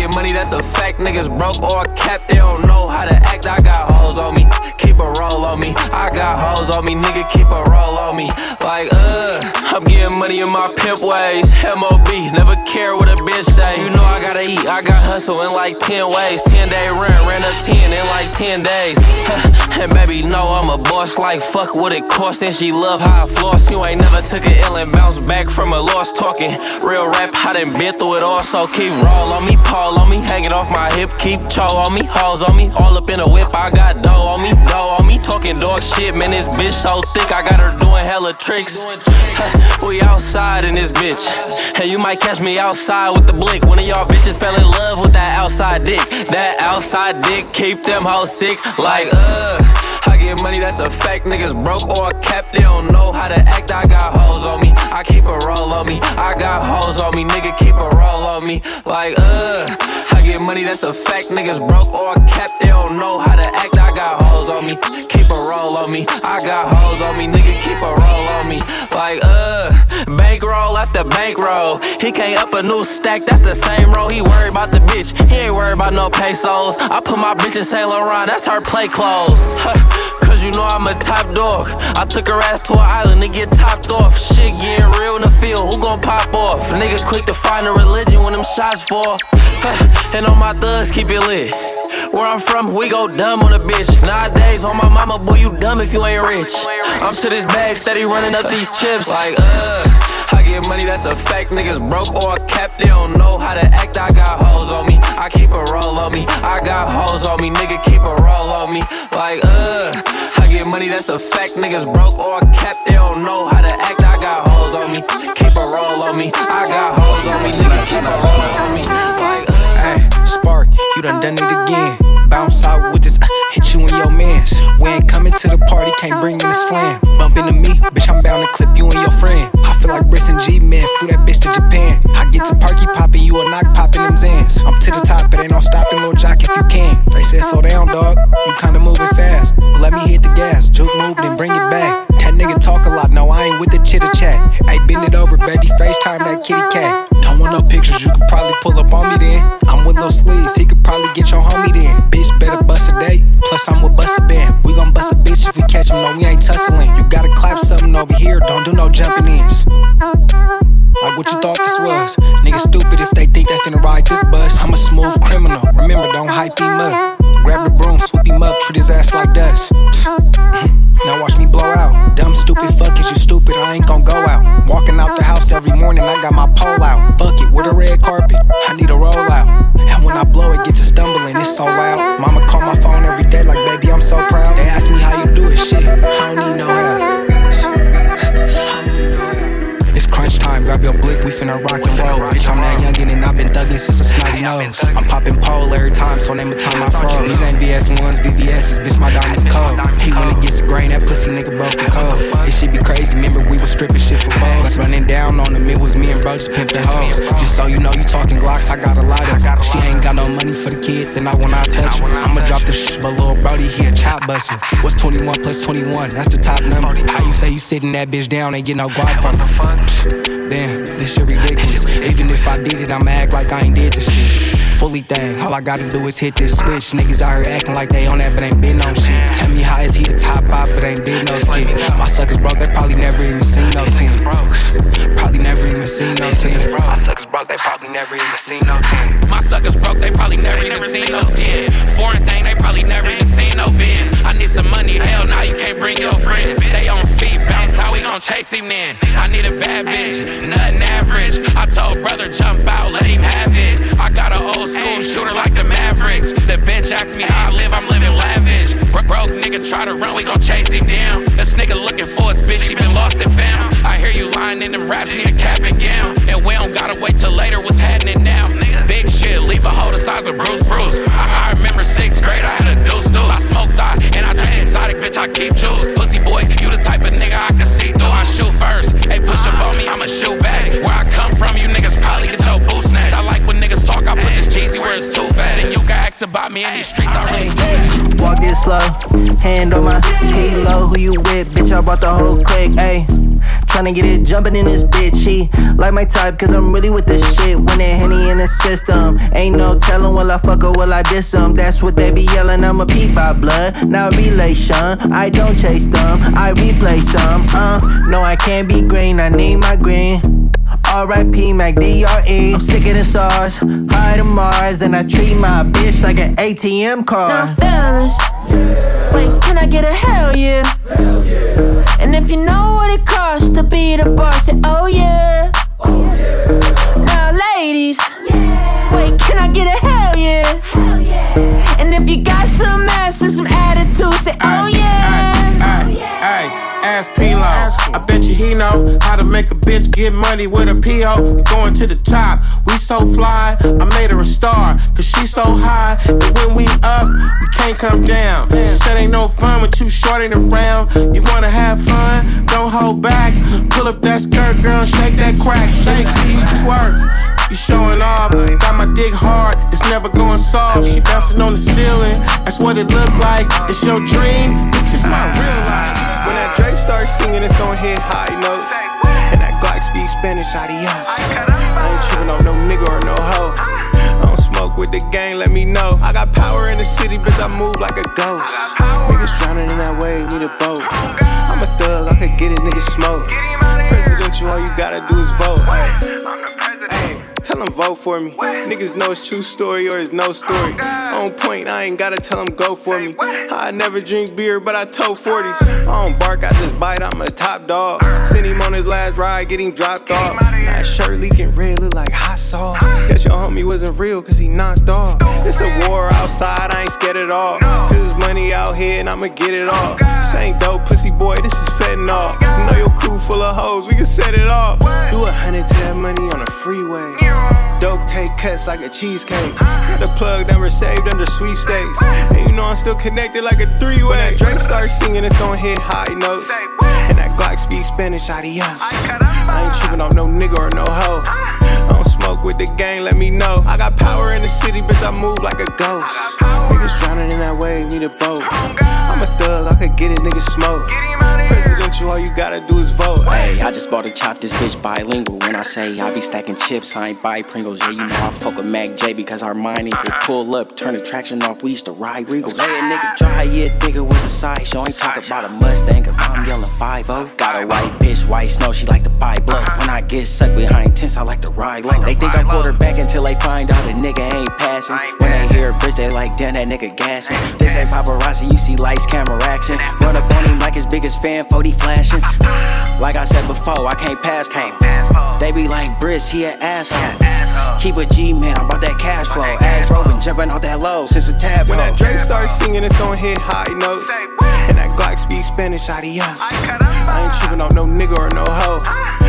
get money that's a fact. Niggas broke or capped, they don't know how to act. I got hoes on me. Keep a roll on me. I got hoes on me. Nigga, keep a roll on me. Like, uh, I'm getting money in my pimp ways. MOB, never care what a bitch say. You know I gotta eat. I got hustle in like 10 ways. 10 day rent, ran up 10 in like 10 days. and baby, no, I'm a boss. Like, fuck what it cost. And she love how I floss. You ain't never took an ill and bounced back from a loss. Talking real rap, I done been through it all. So keep roll on me, Paul on me, hanging off my hip. Keep cho on me, hoes on me. All up in a whip, I got dough on me, dough on me. Talking dog shit, man, this bitch so thick. I got her doing hella tricks. we outside in this bitch. And you might catch me outside with the blick. One of y'all bitches fell in love with that outside dick. That outside dick keep them hoes sick. Like, uh, I get money, that's a fact. Niggas broke or capped, they don't know how to act. I got hoes on me, I keep a roll on me. I got hoes on me, nigga, keep a roll on me. Like, uh, I get money, that's a fact. Niggas broke or capped, they don't know how to act. I got hoes on me, keep a roll on me. I got hoes on me, nigga, keep a roll on me. Like, uh, bankroll after bankroll. He can't up a new stack, that's the same roll. He worried about the bitch, he ain't worried about no pesos. I put my bitch in Saint Laurent, that's her play clothes. Cause you know I'm a top dog. I took her ass to an island to get topped off. Shit getting real in the field, who gon' pop off? Niggas quick to find a religion when them shots fall. And all my thugs keep it lit. Where I'm from, we go dumb on a bitch. Nowadays, on my mama, boy, you dumb if you ain't rich. I'm to this bag, steady running up these chips. Like, uh, get money, that's a fact. Niggas broke or capped, they don't know how to act. I got hoes on me, I keep a roll on me. I got hoes on me, nigga, keep a roll on me. Like, uh, I get money, that's a fact. Niggas broke or capped, they don't know how to act. I got hoes on me, keep a roll on me. I got hoes on me, nigga, keep a roll on me. Like, uh, Ay, spark, you done done it again. Bounce out with this, uh, hit you and your mans. We ain't coming to the party, can't bring in the slam. Bump into me, bitch, I'm bound to clip you and your friend. I feel like Bris and G man, flew that bitch to Japan. I get to Parky poppin', you a knock poppin' them Zans. I'm to the top, it ain't no stopping, little jock if you can. They said slow down, dog, you kinda moving fast. Let me hit the gas, juke move, then bring it back. That nigga talk a lot, no, I ain't with the chitter chat. Hey, bend it over, baby, FaceTime that kitty cat. Don't want no pictures, you could probably pull up on me then. I'm with Lil Sleeves, he could probably get your homie then. Bitch, better bust a date. Plus, I'm with Bust a Band. We gon' bust a bitch if we catch him, no, we ain't tussling. You gotta clap something over here, don't do no jumping ins. Like what you thought this was. Niggas stupid if they think they finna ride this bus. I'm a smooth criminal, remember, don't hype him up. Grab the broom, sweep him up, treat his ass like dust. now watch me blow out. Dumb, stupid, fuck is you stupid, I ain't gon' go out. Walking out the house every morning, I got my pole out. Fuck it, with a red carpet, I need a roll out. And when I blow it, get to stumbling, it's so loud. Mama call my phone every day, like, baby, grain, that pussy nigga broke the code. This shit be crazy, remember we was stripping shit for balls. Running down on him, it was me and bro just pimping hoes. Just so you know, you talking Glocks, I got a lot of them. She ain't got no money for the kid, then I when I touch her. I'ma drop the shit, but little Brody, he a chop bus. hustle. What's 21 plus 21? That's the top number. How you say you sitting that bitch down, ain't get no guap from her? Damn, this shit ridiculous. Even if I did it, I'ma act like I ain't did the shit. Fully thing, all I gotta do is hit this switch. Niggas out here acting like they on that, but ain't been on shit. Tell me how is he a top op, but ain't did no skit. My suckers broke, they probably never even seen no team. Never even seen no team. My suckers broke, they probably never even seen no team. My suckers broke, they probably never even seen no 10. Foreign thing, they probably never even seen no bins. I need some money, hell, now you can't bring your friends. They on feet, bounce, how we gon' chase him then? I need a bad bitch, nothing average. I told brother, jump out, let him have it. I got an old school shooter like the Mavericks. The bitch asks me how I live, I'm living lavish. Bro- broke nigga try to run, we gon' chase him down. This nigga looking for his bitch, she been lost and found. You lying in them raps, need a cap and gown. And we don't gotta wait till later, what's happening now? Big shit, leave a hole the size of Bruce Bruce. I, I remember sixth grade, I had a deuce deuce. I smoke side, and I drink exotic, bitch, I keep juice. Pussy boy, you the type of nigga I can see through. I shoot first, hey, push up on me, I'ma shoot back. Where I come from, you niggas probably get your boost snatched. I like when niggas talk, I put this cheesy where it's too fat. And you can ask about me in these streets, I really do. Walk it slow, hand on my halo. Who you with, bitch? I brought the whole clique, ayy. Tryna get it jumping in this bitch. She like my type, cause I'm really with this shit. When it henny in the system, ain't no telling will I fuck or will I diss them. That's what they be yelling. I'm a peep by blood, not relation. I don't chase them, I replay some. Uh, no, I can't be green, I need my green. R.I.P. Mac Dre I'm sick of the SARS, high to Mars, and I treat my bitch like an ATM card. Now, fellas, wait, can I get a hell yeah? And if you know what it costs to be the boss, say oh yeah. Now, ladies, wait, can I get a hell bet you he know how to make a bitch get money with a P.O. We going to the top. We so fly, I made her a star. Cause she so high, and when we up, we can't come down. She said ain't no fun with you shorting around. You wanna have fun? Don't hold back. Pull up that skirt, girl, shake that crack. Shake, see you twerk. You showing off, got my dick hard, it's never going soft. She bouncing on the ceiling, that's what it look like. It's your dream, it's just my real life. When that Drake starts singing, it's gonna hit high notes. And that Glock speak Spanish, adios. I ain't tripping on no nigga or no hoe. I don't smoke with the gang, let me know. I got power in the city, bitch, I move like a ghost. Niggas drowning in that wave, need a boat. I'm a thug, I could get it, niggas smoke. Presidential, all you gotta do is vote. Tell them vote for me. Niggas know it's true story or it's no story. On point, I ain't gotta tell them go for me. I never drink beer, but I tote 40s. I don't bark, I just bite, I'm a top dog. Send him on his last ride, get him dropped off. That shirt leaking red, look like hot sauce. Guess your homie wasn't real, cause he knocked off. It's a war outside, I ain't scared at all. Cause money out here and I'ma get it all. This ain't dope, pussy boy, this is fentanyl. You know your crew full of hoes, we can set it off. Do a hundred to that money on the freeway. Dope take cuts like a cheesecake. Got the plug number saved under sweepstakes. And you know I'm still connected like a three way. When that Drake starts singing, it's gonna hit high notes. And that Glock speak Spanish, adios. I ain't tripping off no nigga or no hoe. With the gang, let me know. I got power in the city, bitch, I move like a ghost. Niggas drowning in that wave, need a boat. I'm a thug, I could get it, nigga smoke. Presidential, all you gotta do is vote. Hey, I just bought a chop this bitch bilingual. When I say I be stacking chips, I ain't buy Pringles. Yeah, you know I fuck with Mac J because our mind equal. Pull up, turn the traction off, we used to ride Regals. Let a nigga dry, yeah, nigga was a sideshow. Ain't talk about a Mustang if I'm yelling 5 Got a white bitch, white snow, she like to buy blow. When I get sucked behind tents, I like to ride low. They think I'm quarterback until they find out a nigga ain't passing. When they hear a bitch, they like, damn, that nigga gassing. This ain't paparazzi, you see lights, camera action. Run up on him like his biggest fan, 40 flashing. Like I said before, I can't pass pole. They be like, Bris, he an asshole. Keep a G, man, I'm about that cash flow. Ass broken, jumping off that low since the tab. When that Drake starts singing, it's gonna hit high notes. And that Glock speak Spanish, adios. I ain't tripping on no nigga or no hoe. Ah.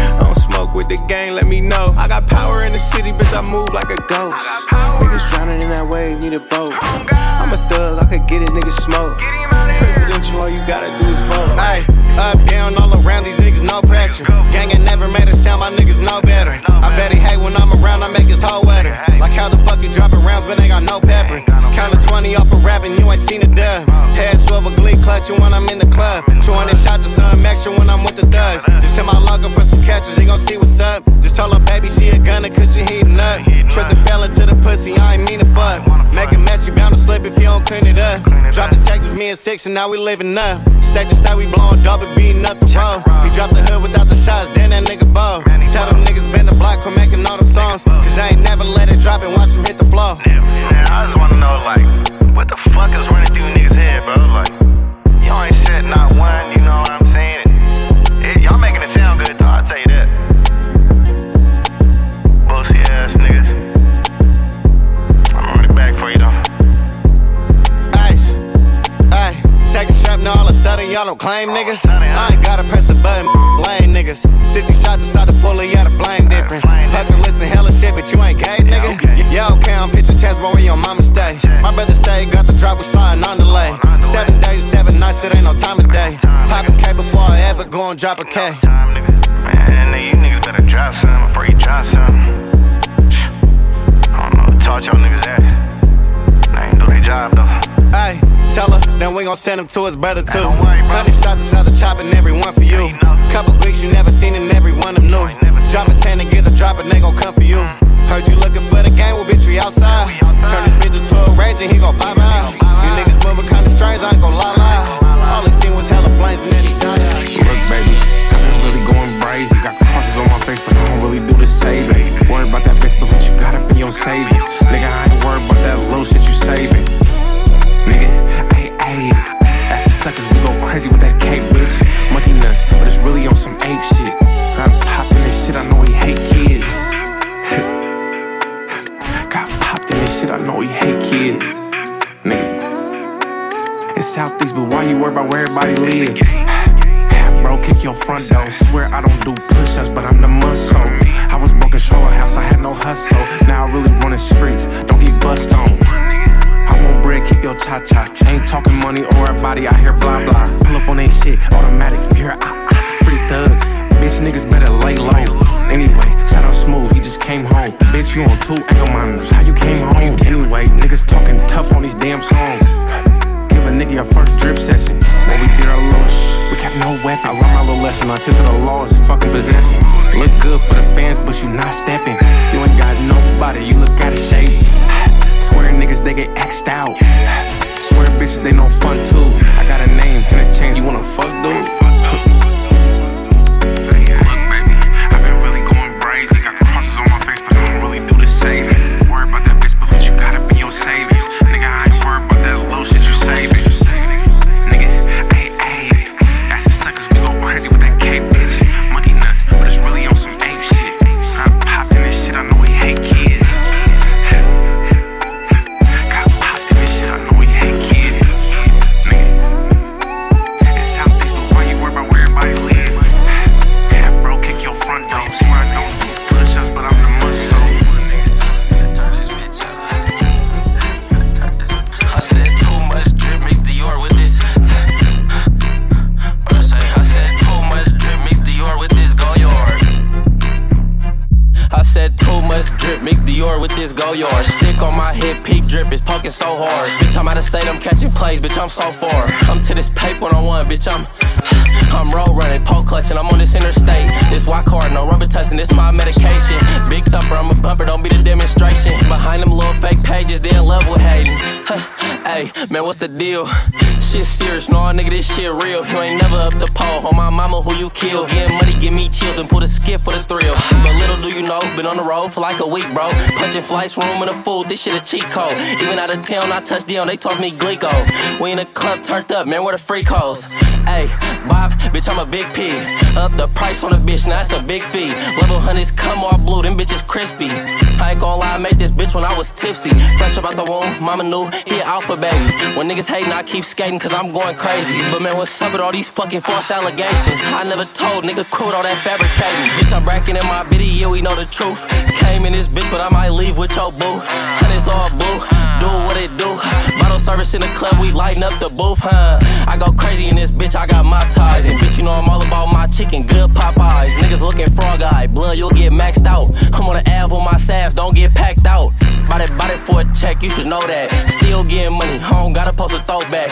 Smoke with the gang, let me know. I got power in the city, bitch, I move like a ghost. Niggas drowning in that wave, need a boat. Oh, I'm a thug, I could get a nigga smoke. Presidential, all you gotta do is vote. Hey, up, down, all around these niggas, no pressure. Gang ain't never made a sound, my niggas know better. I bet he hate when I'm around, I make his whole wetter. Like how the fuck you dropping rounds, but ain't got no pepper. Just of 20 off of rapping, you ain't seen a dub. Head swivel, glee clutching when I'm in the club. 200 shots of something extra when I'm with the thugs. Just hit my logo for some catches, he gon' see what's up. Just told her baby she a gunner cause she heating up. Trick the fell into the pussy, I ain't mean to fuck. Make a mess, you bound to slip if you don't clean it up. Drop the just me and six, and now we living up. State to state, we blowing dope and beating up the road. We drop the hood without the shots, then that nigga bow. Tell them niggas been the block for making all them songs. Cause I ain't never let it drop and watch them hit the flow. I just wanna know, like, what the fuck is running through niggas' head, bro? Like, you ain't said not one, you know what I'm saying? Take a strap, now all of a sudden y'all don't claim niggas. I ain't gotta press a button, lame niggas. 60 shots inside the fully, yeah, the flame different. Pucker, listen, hella shit, but you ain't gay, nigga. Yeah, okay, I'm picture test, but where your mama stay. My brother say, got the drop, we sliding on delay. Seven days, seven nights, it ain't no time of day. Pop a K before I ever go and drop a K. Man, nigga, you niggas better drop some before you drop some. I don't know who taught y'all niggas that. They ain't do their job, though. Ay, tell her, then we gon' send him to his brother too. Hundred shots inside the chopper, and every one for you. Couple weeks you never seen, and every one of them new. Drop a 10 and get the drop, and they gon' come for you. Heard you looking for the game, well, bitch, we outside. Turn this bitch into a rage, and he gon' pop out. You niggas moving kinda strange, I ain't gon' lie, lie. All he seen was hella flames, and then he died. Look, baby, I've been really going brazy. Got the crosses on my face, but I don't really do the saving. Worried about that bitch, but what you got up in your savings? Nigga, I ain't worried about that little shit you saving. Nigga, ayy, ayy. That's the suckers, we go crazy with that cake, bitch. Monkey nuts, but it's really on some ape shit. Got popped in this shit, I know he hate kids. Got popped in this shit, I know he hate kids. Nigga. It's Southeast, but why you worry about where everybody live? Bro, kick your front door. Swear I don't do Punching flights, room the food, this shit a cheat code. Even out of town, I touch down, they toss me Glico. We in the club turned up, man, where the freak hoes? Hey, Bob, bitch, I'm a big pig. Up the price on the bitch, now it's a big fee. Level hundreds come all blue, them bitches crispy. I ain't gon' lie, I made this bitch when I was tipsy. Fresh up out the womb, mama knew he an alpha baby. When niggas hating, I keep skating, cause I'm going crazy. But man, what's up with all these fucking false allegations? I never told, nigga, quote all that fabricating. Bitch, I'm bracking in my bitty, yeah, we know the truth. Came in this bitch, but I might leave with your boo. It's all boo, do what it do. Bottle service in the club, we lighting up the booth, huh? I go crazy in this bitch, I got my ties. And bitch, you know I'm all about my chicken, good Popeyes. Niggas looking frog eye, blood, you'll get maxed out. I'm on the Ave with my sass, don't get packed out. Bought it, bought it for a check, you should know that. Still getting money, home, gotta post a throwback.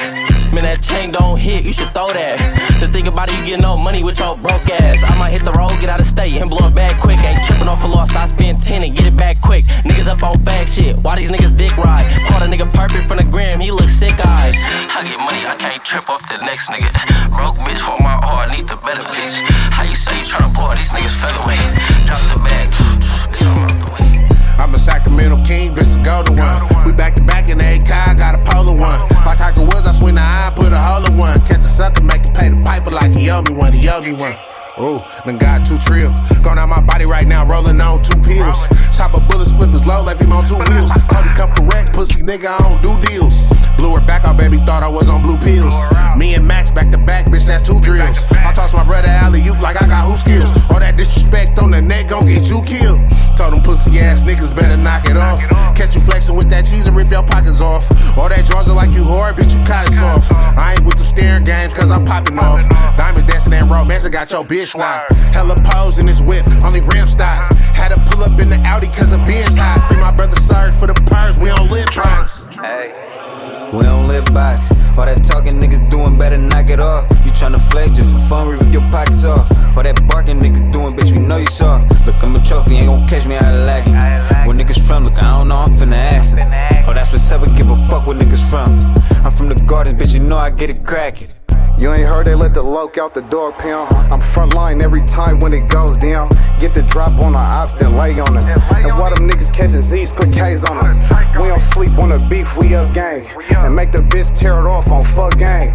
Man, that chain don't hit, you should throw that. To think about it, you get no money with your broke ass. I might hit the road, get out of state, and blow it back quick. Ain't tripping off a loss, I spend 10 and get it back quick. Niggas up on fag shit, why these niggas dick ride? Caught a nigga perfect from the gram, he look sick eyes. I get money, I can't trip off the next nigga. Broke bitch for my heart, need the better bitch. How you say you tryna pour these niggas featherweight? Drop the bag, I'm a Sacramento King, bitch, the golden one. We back to back in the car, got a polar one. Like Tiger Woods, I swing the eye, put a hole in one. Catch a sucker, make it pay the piper like he owe me one, he owe me one. Ooh, then got two trill. Going out my body right now, rolling on two pills. Chop a bullets, flip his low, left him on two wheels. Told come correct, pussy nigga, I don't do deals. Blew her back out, baby, thought I was on blue pills. Me and Max back to back, bitch, that's two drills. I toss my brother alley oop like I got who skills. All that disrespect on the neck gon' get you killed. Told them pussy ass niggas better knock it off. Catch you flexing with that cheese and rip your pockets off. All that drawers are like you hard, bitch, you cotton soft. I ain't with the staring games, cause I'm popping off. Diamonds dancing and romance, I got your bitch locked. Hella pose in this whip, only ram style. Had to pull up in the Audi cause the Benz hot. Free my brother Serge for the purse, we on lip box. We don't live box. All that talking niggas doing better knock it off. You tryna flex just for fun, rip your pockets off. All that barking niggas doing, bitch, we know you soft. Look, I'm a trophy, ain't gon' catch me out of lacking. Where niggas from, look, I don't know, I'm finna ask them. Oh, that's what's up, we give a fuck where niggas from. I'm from the garden, bitch, you know I get it crackin'. You ain't heard they let the loke out the door pound. I'm front line every time when it goes down. Get the drop on the ops, then lay on them. And while them niggas catching Z's, put K's on them. We don't sleep on the beef, we up gang. And make the bitch tear it off on fuck gang.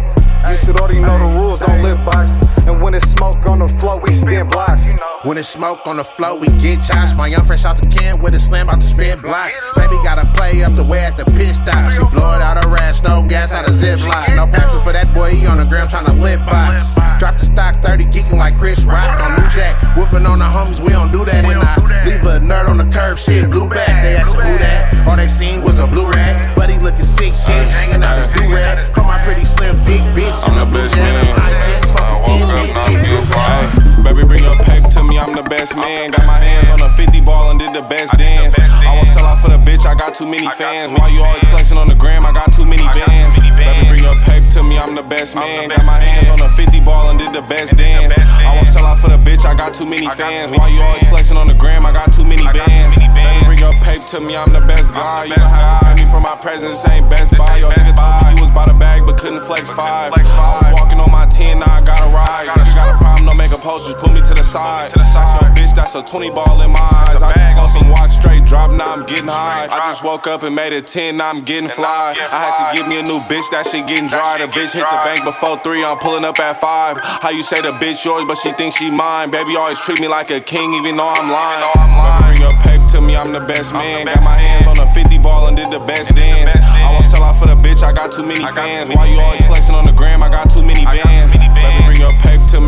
You should already know the rules, don't lip box. And when it's smoke on the floor, we spin blocks. When it's smoke on the floor, we get shots. My young fresh out the can with a slam out to spin blocks. Baby gotta play up the way at the pit stop. She blow it out her ass, no gas out of ziplock. No passion for that boy, he on the ground tryna lip box. Drop the stock 30, geeking like Chris Rock on New Jack. Woofing on the homies, we don't do that. And I leave a nerd on the curb, shit, blue back. They asking who that? All they seen was a blue rag. But he looking sick, shit, hanging out his do rag. Call my pretty slim, big bitch in the blue jack. I just smoking, get lit, get blue Ay, Baby, bring a pack to me, I'm the best man. Got my hands on a 50 ball and did the best dance. I won't sell out for the bitch, I got too many fans. Why you always flexing on the gram? I got too many bands. Baby, bring a pack to me, I'm the best man. Got my hands on a 50 ball and did the best dance. I won't sell out for the bitch, I got too many fans. Why you always flexing on the gram? I got too many bands. Baby, bring a pack to me, I'm the best guy. You don't have to pay me for my presence, ain't best buy. Yo, nigga told me you was by the bag, but couldn't flex five. I was walking on my 10, now I gotta ride. Nigga got a problem, don't make a post, just put me to the side. That's your bitch, that's a 20 ball in my eyes. I just on some walk straight, drop, now I'm getting high. I just woke up and made it 10, now I'm getting fly. I had to get me a new bitch, that shit getting dry. The bitch hit the bank before three, I'm pulling up at five. How you say the bitch yours, but she thinks she mine? Baby always treat me like a king, even though I'm lying. Bring a pack to me, I'm the best man. Got my hands on a 50 ball and did the best dance. I won't sell out for the bitch, I got too many fans. Why you always flexing on the gram? I got too many bands.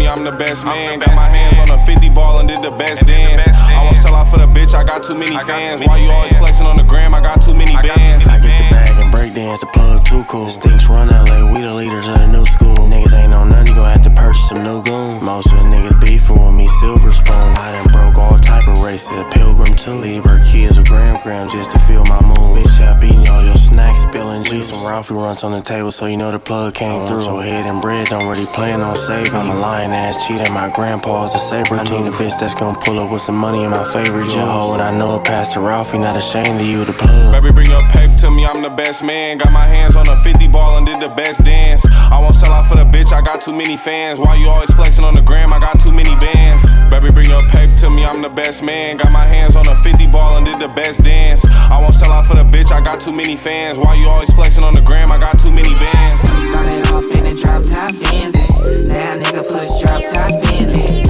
Me, I'm the best man. Got my hands on a 50 ball and did the best dance. I won't sell out for the bitch, I got too many fans. Why you always flexing on the gram? I got too many bands. I get the bag and break dance, the plug too cool. Stinks run LA, we the leaders of the new school. Niggas ain't on none, you gon' have to purchase some new goon. Most of the niggas beefing with me, silver spoon. I done broke all type of races, pilgrim too. Leave her kids with gram gram just to feel my mood. Bitch, I beating all your snacks, spilling juice. Some Ralphie runs on the table, so you know the plug came through. Your head and bread, don't really plan on saving. I'm a lying ass cheater, my grandpa's a saber I need a bitch that's gon' pull up with some money in my favorite Joe. And I know it Pastor to Ralphie, not ashamed of you, the plug. Baby, bring your pack to me, I'm the best man. Got my hands on a 50 ball and did the best dance. I won't sell out for the bitch, I got too many fans. Why you always flexing on the gram? I got too many bands. Baby, bring your pack to me, I'm the best man. Got my hands on a 50 ball and did the best dance. I won't sell out for the bitch, I got too many fans. Why you always flexing on the gram? I got too many bands. Started off in a drop top Benz. Now nigga push drop top Bentley.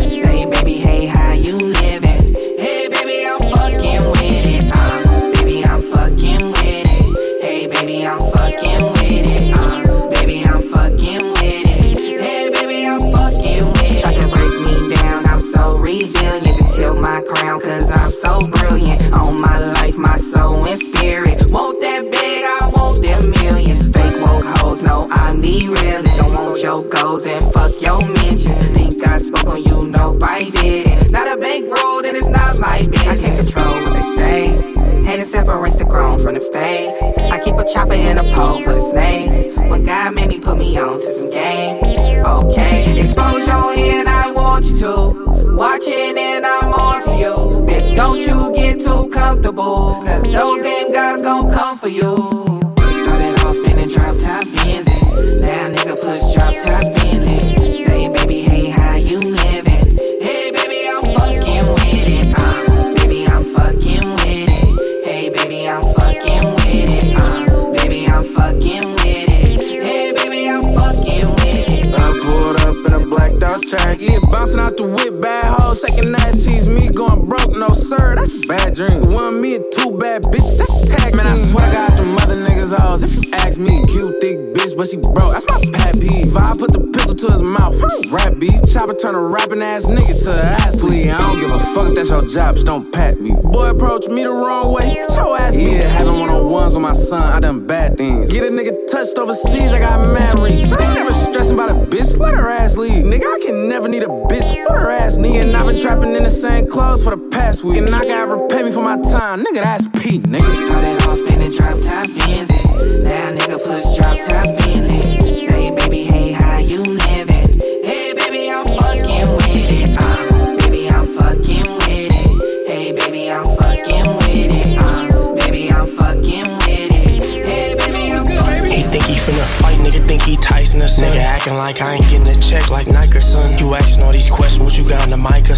Cause I'm so brilliant. On my life, my soul and spirit. Want that big, I want them millions. Fake woke hoes, no, I'm the realest. Don't want your goals and fuck your mentions. Think I spoke on you, nobody did. Not a bankroll, then it's not my business. I can't control what they say. Hating separates the grown from the face. I keep a chopper and a pole for the snakes. When God made me put me on to some game. Okay, expose your head, I want you to. Watching and I'm on to you. Bitch, don't you get too comfortable. Cause those game guys gon' come for you. Track. Yeah, bouncing out the whip, bad hoes, second ass cheese. Me going broke, no sir, that's a bad dream. One me two bad bitches, that's a tag. Man, I swear I got them other niggas hoes. If you ask me, cute thick bitch, but she broke. That's my pet peeve. I put the pistol to his mouth. I don't rap beat. Chopper turn a rapping ass nigga to an athlete. I don't give a fuck if that's your job, just don't pat me. Boy approach me the wrong way, your ass beat. Yeah, having one on ones with my son, I done bad things. Get a nigga touched overseas, I got mad reach. I ain't never stressing about a bitch, let her ass leave. Nigga, I can never need a bitch, what her ass need. And I've been trapping in the same clothes for the past week. And I can ever pay me for my time, nigga, that's Pete, nigga. Started off in a drop top Benz. Now nigga push drop top Bentley. Say, baby, hey, how you living? Finna fight, nigga think he Tyson son. Nigga acting like I ain't getting a check like Nike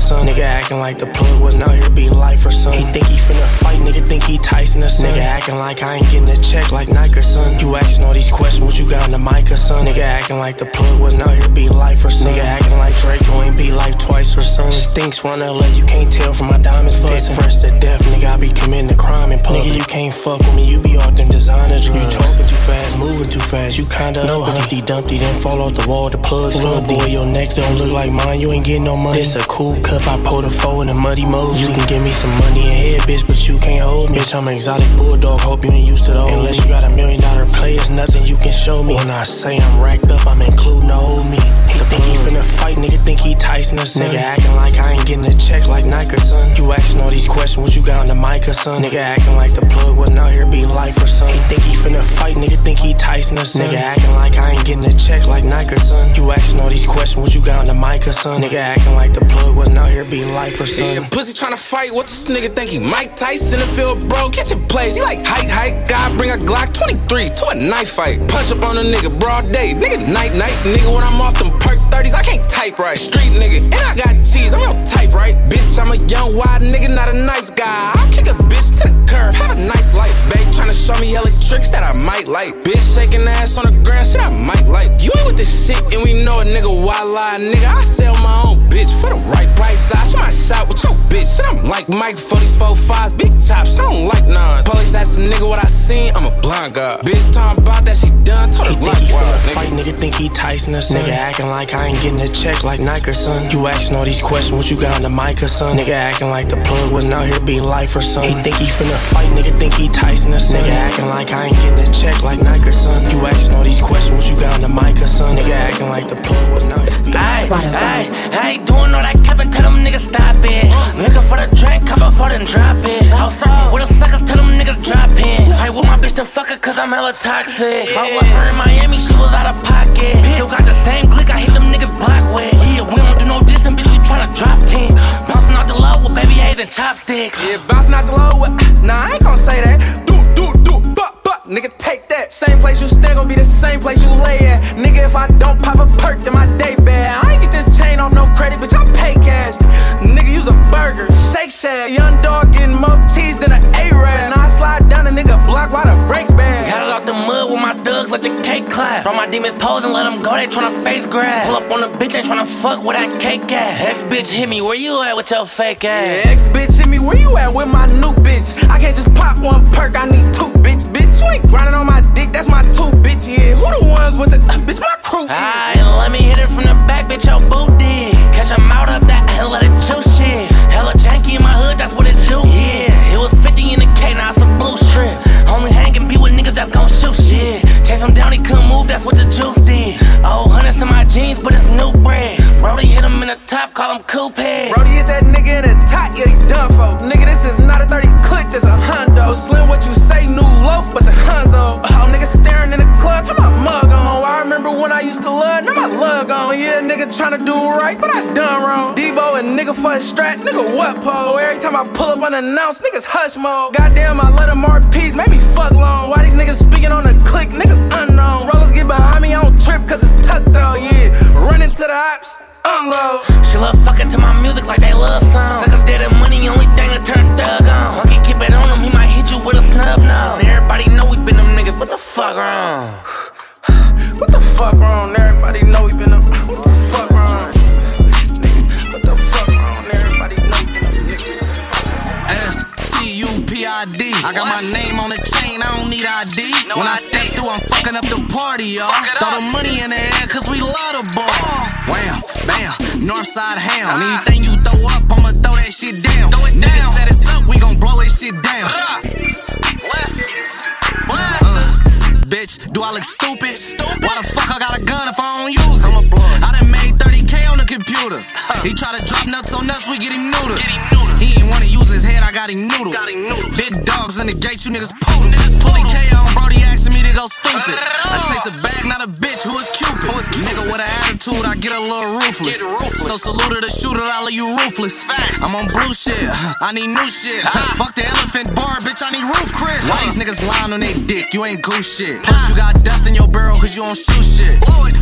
son? Nigga acting like the plug wasn't out here be life or son. He think he finna fight, nigga think he Tyson or son. Nigga acting like I ain't getting a check like Nike or son. You asking all these questions, what you got on the mic or son? Nigga acting like the plug wasn't out here be life or son. Nigga acting like Draco ain't be life twice or son. Stinks run LA, you can't tell from my diamonds bustin'. Fresh to death, nigga, I be committing a crime in public. Nigga, you can't fuck with me, you be off them designer drugs. You talking too fast, moving too fast. You kinda know Humpty Dumpty, then fall off the wall, the plug Little boy, your neck don't look like mine, you ain't getting no money. This a cool cup, I pull the four in a muddy mode. You can give me some money and head, bitch, but you can't hold me. Bitch, I'm an exotic bulldog, hope you ain't used to those. Unless you got a million dollar play, it's nothing you can show me. When I say I'm racked up, I'm including the old me. He think he finna fight, nigga think he Tyson or son. Nigga acting like I ain't getting a check like Nike or son. You asking all these questions, what you got on the mic or son? Nigga acting like the plug wasn't out here be life or son. He think he finna fight, nigga think he Tyson or son. Nigga acting like I ain't getting a check like Nike or son. You asking all these questions, what you got on the mic or son? Nigga acting like the plug wasn't out here be life or son. Yeah, pussy tryna fight, what this nigga think he Mike Tyson the field, bro? Catch it plays, he like height, height. God bring a Glock 23 to a knife fight. Punch up on a nigga, broad day. Nigga, night, night. Nigga, when I'm off them perk 30s, I can't type right. Street nigga, and I got cheese, I'm your type right. Bitch, I'm a young, wild nigga, not a nice guy. I'll kick a bitch to the curb, have a nice life, babe. Tryna show me hella tricks that I might like. Bitch, shaking ass on the ground, shit I might like. You ain't with this shit, and we know a nigga, why lie, nigga? I sell my own bitch for the right price. I shoot my shot with your bitch, shit I'm like Mike for these four fives, big tops, I don't like nines. Police ask a nigga what I seen, I'm a blind guy. Bitch, talking about that she done, told her He think he finna fight, nigga think he Tyson or son. Nigga acting like I ain't getting a check like Nike or son. You asking all these questions, what you got on the mic or son? Nigga acting like the plug wasn't out here be life or son. He think he finna fight, nigga think he Tyson or son. Nigga acting like I ain't getting a check like Nike or son. You asking all these questions, what you got on the mic or son? Nigga acting like the plug wasn't out here be Ay, ay, I ain't doing all that capping, tell them niggas stop it. Looking for the drink, cup before then drop it. Outside with the suckers, tell them niggas drop in. Fight with my bitch to fuck her, cause I'm hella toxic. I was her in Miami, she was out of pocket. Still got the same click, I hit them niggas block with. Yeah, we don't do no dissing, bitch, we tryna drop 10. Bouncing out the low with baby A's and chopsticks. Yeah, bouncing out the low with. Nah, I ain't gon' say that. Do, do, do, buck, buck. Nigga, take that. Same place you stand gon' be the same From my demons pose and let them go, they tryna face grab. Pull up on the bitch, ain't tryna fuck with that cake ass. Ex bitch hit me, where you at with your fake ass? Yeah, ex bitch hit me, where you at with my new bitch? I can't just pop one perk, I need two bitch. Bitch, you ain't grinding on my dick, that's my two bitch, yeah. Who the ones with the, uh, bitch, my crew is. Let me hit it from the back, bitch, your boot did. Catch a mouth up that hell, let it chew shit. Hella janky in my hood, that's what it do, yeah. It was 50 in the K, now it's a blue strip. Only hanging be with niggas that's gon' shoot if I'm down, he couldn't move, that's what the juice did. Oh, hundreds in my jeans, but it's new brand. Brody hit him in the top, call him Coupe. Brody hit that nigga in the top, yeah, he done for. Nigga, this is not a 30 clip, this a hundred. Yeah, nigga tryna do right, but I done wrong. Debo and nigga for a strat, nigga what po? Every time I pull up unannounced, niggas hush mode. Goddamn, I let them RPs, make me fuck long. Why these niggas speaking on the click, niggas unknown. Rollers get behind me, I don't trip, cause it's tough though, yeah. Running to the ops, unload. She love fucking to my music like they love songs. Suck up dead and money, only thing to turn thug on. Hunky, keep it on him, he might hit you with a snub nose. And everybody know we been them niggas, what the fuck wrong? What the fuck wrong? Everybody know we been up. What the fuck wrong? What the fuck wrong? Everybody know we been up, nigga. S T U P I D. I got my name on the chain, I don't need ID. When I step through, I'm fucking up the party, y'all. Throw the money in the air, cause we love the ball. Wham, bam, Northside ham. Ah. Anything you throw up, I'ma throw that shit down. Niggas set us up, we gon' blow this shit down. Bitch, do I look stupid? Why the fuck I got a gun if I don't use it? I done made 30k on the computer. He try to drop nuts on us, we get him neutered. He ain't wanna use his head, I got him noodled. Big dogs in the gates, you niggas poodle. Fully K on Brody asking me to go stupid. I chase a bag, not a bitch, who is Cupid? Nigga with an attitude, I get a little ruthless. So salute to the shooter, I leave you ruthless. I'm on blue shit, I need new shit. Fuck the elephant bar, bitch, I need roof Chris. Why these niggas lying on they dick? You ain't goose shit. Plus you got dust in your barrel cause you don't shoot shit.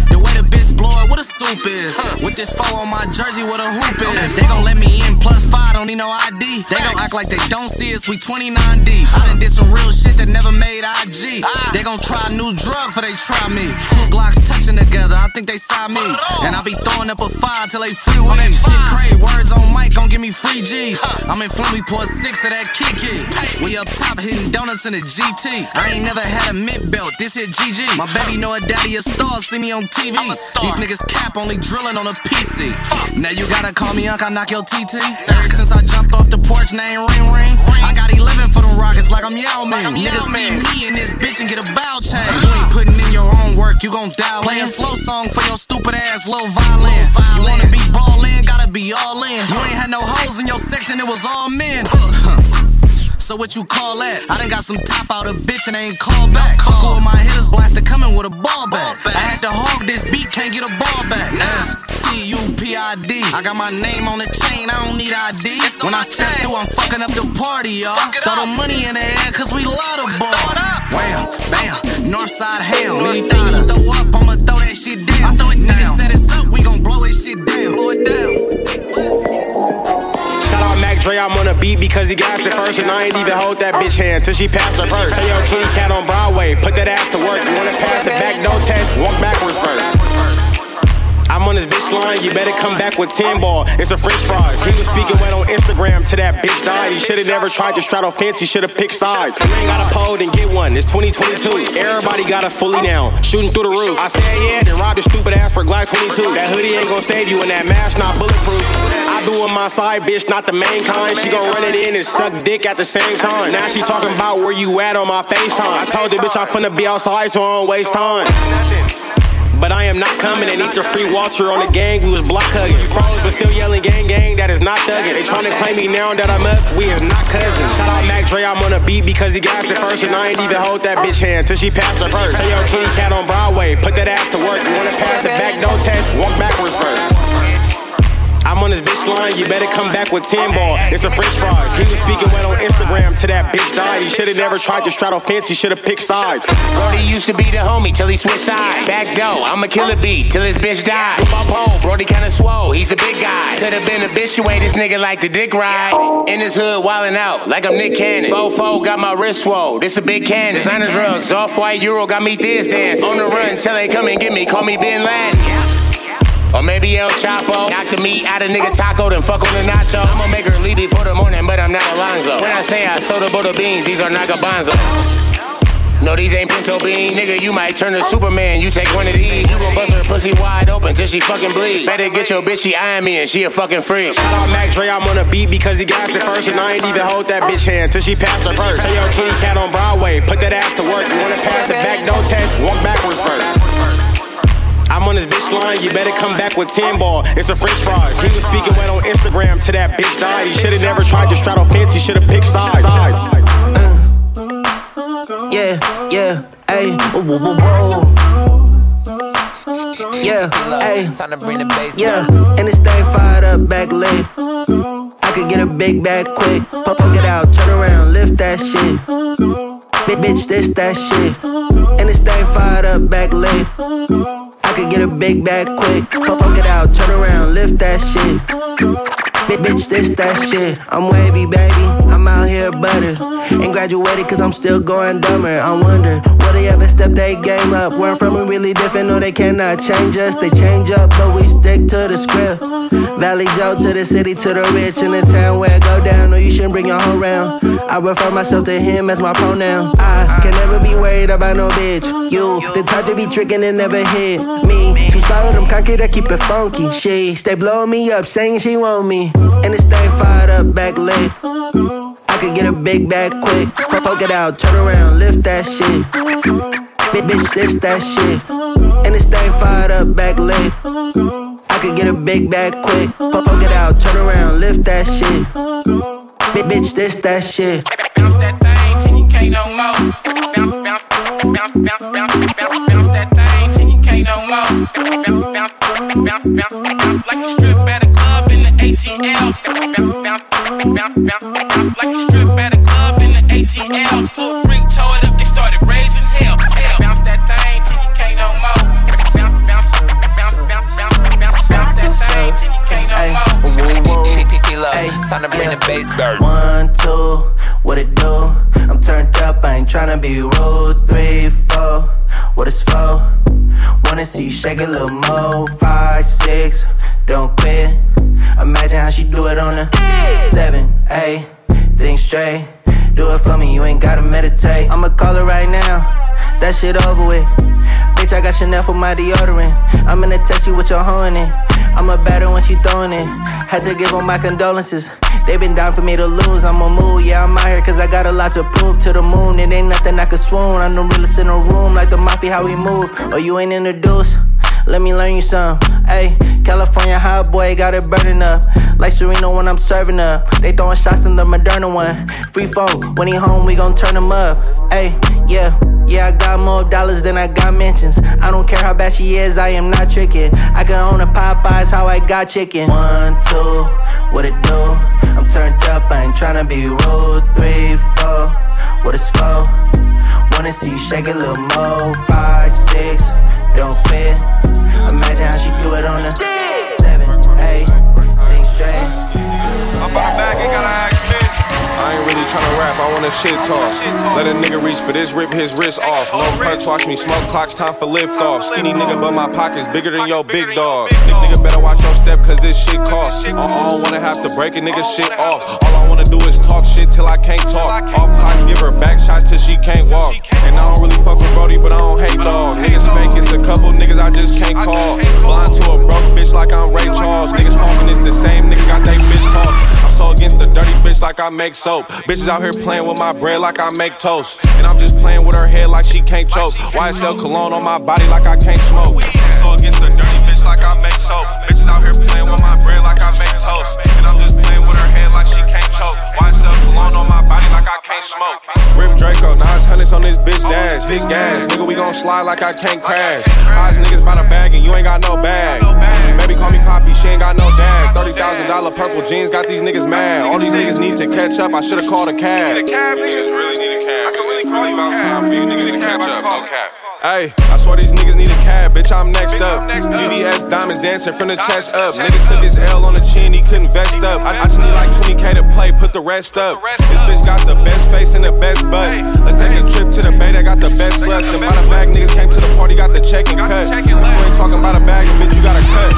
The way the what a soup is. With this foe on my jersey, what a hoop is. They gon' let me in plus five, don't need no ID. They gon' act like they don't see us, we 29 deep. I done did some real shit that never made IG. They gon' try a new drug for they try me. Two Glocks touching together, I think they saw me. And I be throwing up a five till they free weed. Shit cray, words on mic gon' give me free G's. I'm in Flint, we pour six of that Kiki. We up top hitting donuts in the GT. I ain't never had a mint belt, this here GG. My baby know a daddy a star, see me on TV. These niggas cap only drilling on a PC. Now you gotta call me Unc, I knock your TT. Ever since I jumped off the porch, name ring ring. I got 11 for them rockets like I'm Yao Ming. Niggas see me in this bitch and get a bow chain. You ain't putting in your own work, you gon' dial Play a slow song for your stupid ass low violin. You wanna be ballin', gotta be all in. You ain't had no hoes in your section, it was all men. So what you call that? I done got some top out of bitch and I ain't call back. Fuck with my hitters blasted coming with a ball back. I had to hog this beat, can't get a ball back. S T U P I D. I got my name on the chain, I don't need ID. When I step through, I'm fucking up the party, y'all. Throw the money in the air, cause we love the ball. Wham, bam, Northside ham. Anything you throw up, I'ma throw that shit down. Niggas set us up, we gon' blow this shit down. Blow it down. Dre, I'm on a beat because he got it first, and I ain't even hold that bitch hand till she passed her purse. Say yo, Kitty Cat on Broadway, put that ass to work. You wanna pass the back door test? Walk backwards first. I'm on this bitch line, you better come back with 10 ball. It's a french fries. He was speaking wet on Instagram to that bitch died. He should've never tried to straddle fence, he should've picked sides. You ain't got a pole, then get one. It's 2022. Everybody got a fully down, shooting through the roof. I said yeah, then robbed the stupid ass for Glock 22. That hoodie ain't gonna save you, and that mask not bulletproof. I do on my side, bitch, not the main kind. She gon' run it in and suck dick at the same time. Now she talking about where you at on my FaceTime. I told the bitch I'm finna be outside, so I don't waste time. But I am not coming and eat your free Walter on the gang. We was block hugging. Froze, but still yelling gang gang. That is not thugging. They tryna claim me now that I'm up. We is not cousins. Shout out Mac Dre, I'm on a beat because he got it first, and I ain't even hold that bitch hand till she passed her purse. Say yo, Kitty Cat on Broadway, put that ass to work. You wanna pass the back door test? Walk backwards first. I'm on this bitch line, you better come back with 10 ball. It's a french fries. He was speaking wet on Instagram to that bitch died. He should've never tried to straddle fence, he should've picked sides. Brody used to be the homie till he switched sides. Back I'ma kill a beat till his bitch died. My pole, Brody kinda swole, he's a big guy. Could've been a bitch, you this nigga like the dick ride. In his hood, wildin' out like I'm Nick Cannon. Fofo got my wrist swole, this a big cannon. Designer drugs, off white Euro got me this dance. On the run till they come and get me, call me Bin Laden. Or maybe El Chapo. Knock the meat out of nigga oh. taco, then fuck on the nacho. I'ma make her leave before the morning, but I'm not Alonzo. When I say I soda butter beans, these are Nagabanzo. No, these ain't pinto beans. Nigga, you might turn to Superman. You take one of these. You gon' bust her pussy wide open till she fucking bleed. Better get your bitch, she eyeing me and she a fucking freak. Shout out Mac Dre, I'm on a beat because he got it first, and I ain't even hold that bitch hand till she passed her purse. Say yo, Kitty Cat on Broadway, put that ass to work. You wanna pass the back door test? Walk backwards first. I'm on this bitch line, you better come back with 10 ball. It's a french fry. He was speaking wet on Instagram to that bitch died. He should've never tried to straddle fence, he should've picked sides. Uh. Yeah, yeah, ayy, whoa, whoa, whoa. Yeah, ayy, yeah, and this thing fired up back late. I could get a big bag quick, poke it out, turn around, lift that shit. Bitch, bitch, this that shit. And this thing fired up back late. Could get a big bag quick, poke it out, turn around, lift that shit. Bitch, this that shit. I'm wavy, baby. I'm out here buttered. Ain't graduated cause I'm still going dumber. I wonder, will they ever step their game up? Where I'm from, we really different. No, they cannot change us. They change up, but we stick to the script. Valley Joe to the city, to the rich. In the town where I go down. No, you shouldn't bring your whole round. I refer myself to him as my pronoun. I can never be worried about no bitch. You, the type to be tricking and never hit swallowed them cocky to keep it funky. She stay blowing me up, saying she want me. And this thing fired up back late. I could get a big bag quick. Poke it out, turn around, lift that shit. Bitch, this that shit. And this thing fired up back late. I could get a big bag quick. Poke it out, turn around, lift that shit. Bitch, this that shit. Bounce that thing till you can't no more. Bounce, bounce, bounce, bounce, bounce, bounce that no more. Bounce, bounce, bounce, bounce, like you strip at a club in the ATL. Bounce, bounce, bounce, bounce, like you strip at a club in the ATL. Little freak tore it up, they started raising hell. Bounce that thing you can't no more. Bounce, bounce, bounce, bounce, bounce, bounce, bounce that thing you can't no more. Time to. One, two, what it do? I'm turned up, I ain't tryna be rude. Three, four, what it's for? Wanna see shake a little more. Five, six, don't quit. Imagine how she do it on the seven, eight, think straight. Do it for me, you ain't gotta meditate. I'ma call her right now, that shit over with. Bitch, I got Chanel for my deodorant. I'm gonna test you with your horn in. I'm a batter when she throwing it. Had to give them my condolences. They been down for me to lose. I'ma move, yeah, I'm out here cause I got a lot to prove to the moon. It ain't nothing I can swoon. I'm the realest in the room, like the mafia, how we move. Oh, you ain't introduced? Let me learn you some. Ayy, California hot boy got it burning up. Like Serena when I'm serving up. They throwing shots in the Moderna one. Free phone, when he home, we gon' turn him up. Ayy, yeah. Yeah, I got more dollars than I got mentions. I don't care how bad she is, I am not tricking. I can own a Popeyes, how I got chicken. One, two, what it do? I'm turned up, I ain't tryna be rude. Three, four, what it's for? Wanna see you shake a little more. Five, six, don't quit. Imagine how she do it on the seven, eight, think straight. I'm back and gotta ask. I ain't really tryna rap, I wanna shit talk. Let a nigga reach for this, rip his wrist off. No perks, watch me smoke clocks, time for lift off. Skinny nigga, but my pockets bigger than your big dog. Nigga, nigga better watch your step, cause this shit cost. I uh-uh, I don't wanna have to break a nigga shit off. All I wanna do is talk shit till I can't talk. Off clocks, give her back shots till she can't walk. And I don't really fuck with Brody, but I don't hate dog. Niggas fake, it's a couple niggas I just can't call. Blind to a broke bitch like I'm Ray Charles. Niggas talking, it's the same nigga got they bitch tossed. I'm so against the dirty bitch like I make soap. Bitches out here playing with my bread like I make toast. And I'm just playing with her head like she can't choke. YSL cologne on my body like I can't smoke. I'm so against the dirty bitch like I make soap. Bitches out here playing with my bread like I make toast. And I'm just playing with her head like she can't choke. YSL cologne on my body like I can't smoke. Rip Draco, nines hundreds on this bitch dash. Big gas, nigga, we gon' slide like I can't crash. Eyes niggas by the bag and you ain't got no bag. Baby call me Poppy, she ain't got no dad. Thirty thousand dollar purple jeans got these niggas mad. All these niggas need to catch up. I should've called a cab. Niggas really need a cab. I can really call you out time for you niggas to catch up. No cap. Hey, I swear these niggas need a cab, bitch, I'm next up. BBS diamonds dancing from the chest up. Nigga took his L on the chin, he couldn't vest up. I, I just need like 20k to play, put the rest up. This bitch got the best face and the best butt. Let's take a trip to the bay, they got the best sluts. Them by the bag niggas came to the party, got the check and cut. You ain't talking about a bag, bitch, you gotta cut.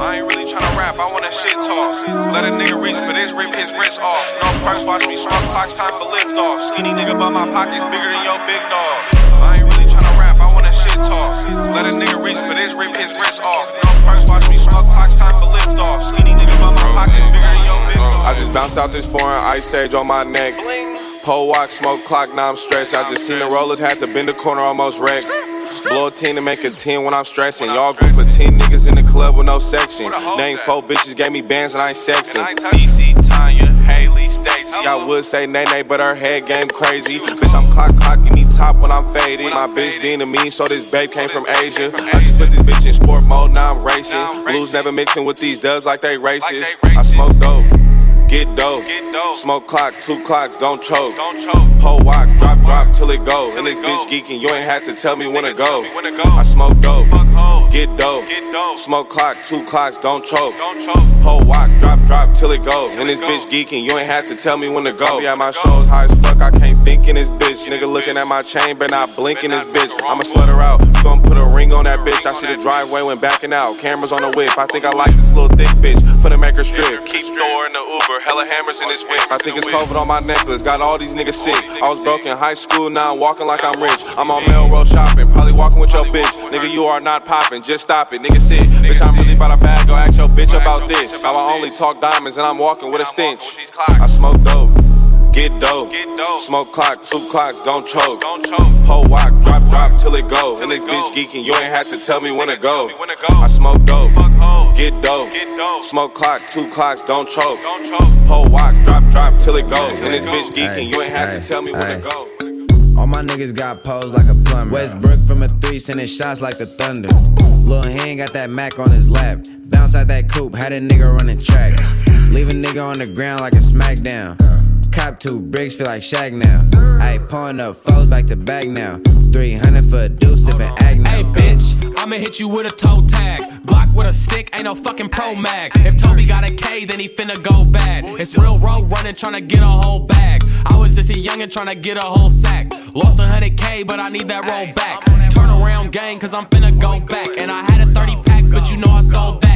I ain't really tryna rap, I wanna shit talk. Let a nigga reach for this, rip his wrist off. No perks, watch me smoke clocks, time for lift off. Skinny nigga, but my pockets bigger than your big dog. I ain't really tryna rap, I wanna shit talk. Let a nigga reach for this, rip his wrist off. No perks, watch me smoke clocks, time for lift off. Skinny nigga, but my pockets bigger than your big dog. I just bounced out this foreign ice age on my neck. Pole walk, smoke clock, now I'm stretched. I just seen the rollers, had to bend the corner, almost wrecked. Blow a 10 to make a 10 when I'm stressing. Y'all group of 10 niggas in the club with no section. Name four bitches, gave me bands and I ain't sexing. I would say Nene, but her head game crazy. Bitch, I'm clock clocking me top when I'm faded. My bitch being to me, so this babe came from Asia. I just put this bitch in sport mode, now I'm racing. Blues never mixing with these dubs like they racist. I smoke dope. Get dope. Smoke clock, two clocks, don't choke. Pull walk, drop, drop till it go. And this bitch geeking, you ain't had to tell me when to go. I smoke dope. Get dope. Smoke clock, two clocks, don't choke. Pull walk, drop, drop till it goes. And this bitch geeking, you ain't had to tell me when to go. Be at my shows high as fuck, I can't think in this bitch. Nigga looking at my chain, but not blinking this bitch. I'ma her out. Gonna put a ring on that bitch. I see the driveway when backing out. Cameras on the whip. I think I like this little thick bitch. Finna make her strip. Keep storing the Uber. Hella hammers in this whip. I think it's COVID on my necklace. Got all these niggas sick. I was broke in high school, now I'm walking like I'm rich. I'm on Melrose shopping. Probably walking with your bitch. Nigga, you are not popping. Just stop it. Nigga, sit. Bitch, I'm really about a bag. Go ask your bitch about this. How I only talk diamonds and I'm walking with a stench. I smoke dope. Get dope. Smoke clock, two clocks, don't choke. Pull walk, drop, drop till it goes. And this bitch geeking, you ain't have to tell me when to go. I smoke dope. Get dope. Smoke clock, two clocks, don't choke. Pull walk, drop, drop till it goes. And this bitch geeking, you ain't have to tell me when to go. All my niggas got posed like a plumber. Westbrook from a three, sending shots like the thunder. Lil' Hen got that Mac on his lap. Bounce out that coupe, had a nigga running track. Leave a nigga on the ground like a smackdown. Cop two bricks, feel like Shaq now. I pulling up foes back to back now. 300 for a deuce, different act now. Hey, bitch, I'ma hit you with a toe tag. Block with a stick, ain't no fucking pro mag. If Toby got a K, then he finna go bad. It's real road running, tryna get a whole bag. I was just a youngin' tryna get a whole sack. Lost a 100K, but I need that roll back. Turn around gang, cause I'm finna go back. And I had a 30 pack, but you know I sold that,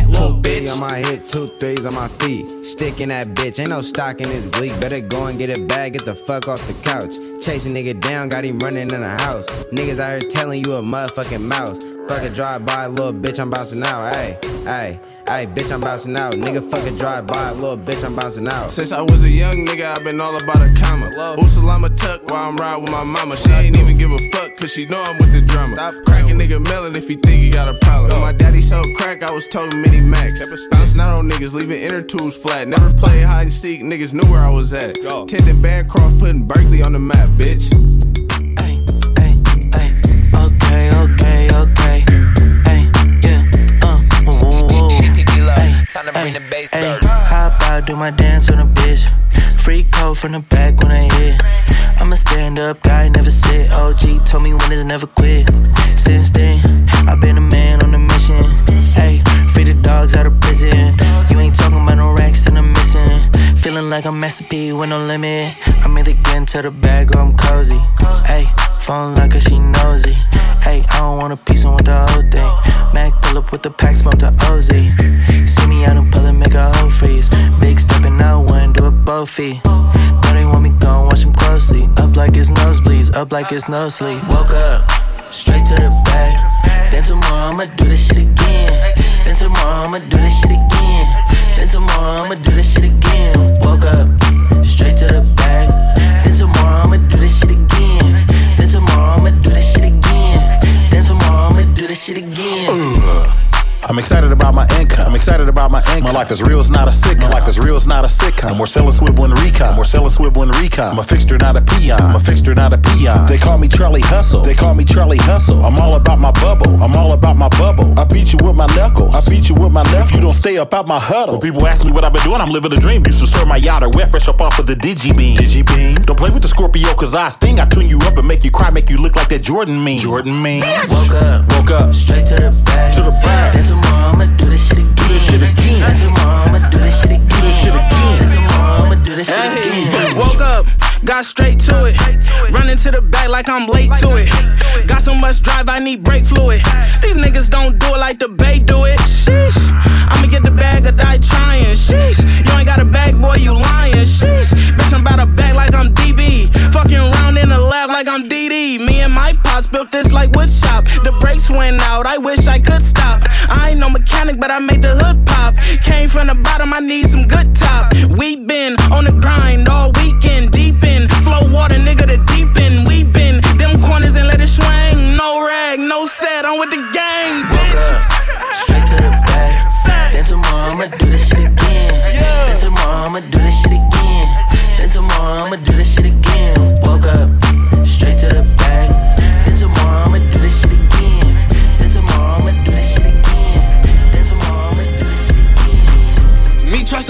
bitch. on my hip, two threes on my feet. Sticking that bitch, ain't no stock in this gleek. Better go and get a bag, get the fuck off the couch. Chasing nigga down, got him running in the house. Niggas out here telling you a motherfucking mouse. Fuck a drive by, little bitch, I'm bouncing out. Hey, hey, hey, bitch, I'm bouncing out. Nigga, fuck a drive by, little bitch, I'm bouncing out. Since I was a young nigga, I've been all about a comma. Usalama tuck while I'm riding with my mama. She ain't even give a fuck, cause she know I'm with the drama. Crack a nigga melon if he think he got a problem. When my daddy sold crack, I was told mini max. Bouncing out on niggas, leaving inner tools flat. Never played hide and seek, niggas knew where I was at. Tending Bancroft, putting Berkeley on the map, bitch. Hey, hey, hey, how about do my dance on a bitch? Free code from the back when I hit. I'm a stand up guy, never sit. OG told me winners never quit. Since then, I've been a man on a mission. Hey, free the dogs out of prison. You ain't talking about no racks and I'm missing. Feeling like I'm Master P with no limit. I'm either getting to the bag or I'm cozy. Hey, phone like her, she nosy. Hey, I don't want a piece, I want the whole thing. Mac pull up with the pack, smoke the OZ. See me out in public, make a whole freeze. Big stepping out, one, do it both feet. Now they want me gone, watch them closely. Up like it's nosebleeds, up like it's no sleep. Woke up, straight to the bag. Then tomorrow I'ma do this shit again. Then tomorrow I'ma do this shit again. Then tomorrow I'ma do this shit again. Woke up, straight to the bag. Then tomorrow I'ma do this shit again. This shit again. Uh. I'm excited about my income. I'm excited about my income. My life is real, it's not a sitcom. My life is real, it's not a sitcom. We're selling swivel and recon. We're selling swivel and recon. I'm a fixture, not a peon. I'm a fixture, not a peon. They call me Charlie Hustle. They call me Charlie Hustle. I'm all about my bubble. I'm all about my bubble. I beat you with my knuckles. I beat you with my knuckles. You don't stay up out my huddle. When people ask me what I've been doing, I'm living a dream. Used to serve my yacht or wet fresh up off of the Digi Beam. Digi Beam. Don't play with the Scorpio, cause I sting. I tune you up and make you cry, make you look like that Jordan meme. Jordan meme. Woke up, woke up, straight to the bag. To the bag. Then tomorrow I'ma do this shit again. Do this shit again. Then tomorrow I'ma do this shit again. Do this shit again. Then tomorrow I'ma do this shit Hey, again. woke up, got straight to it. Running to the back like I'm late to it. Got so much drive, I need brake fluid. These niggas don't do it like the Bay do it. Sheesh. I'ma get the bag or die trying. Sheesh. You ain't got a bag, boy, you lying. Sheesh. Bitch, I'm about to bag like I'm DB. Fucking round in the lab like I'm DD. Me and my pops built this like woodshop. The brakes went out, I wish I could stop. I ain't no mechanic, but I made the hood pop. Came from the bottom, I need some good top. We been on the grind all weekend, deep in. Flow water, nigga, the deep end. We been them corners and let it swing. No rag, no set, I'm with the gang, bitch. Up, straight to the bag. Then tomorrow I'ma do this shit again. Then tomorrow I'ma do this shit again. Then tomorrow I'ma do this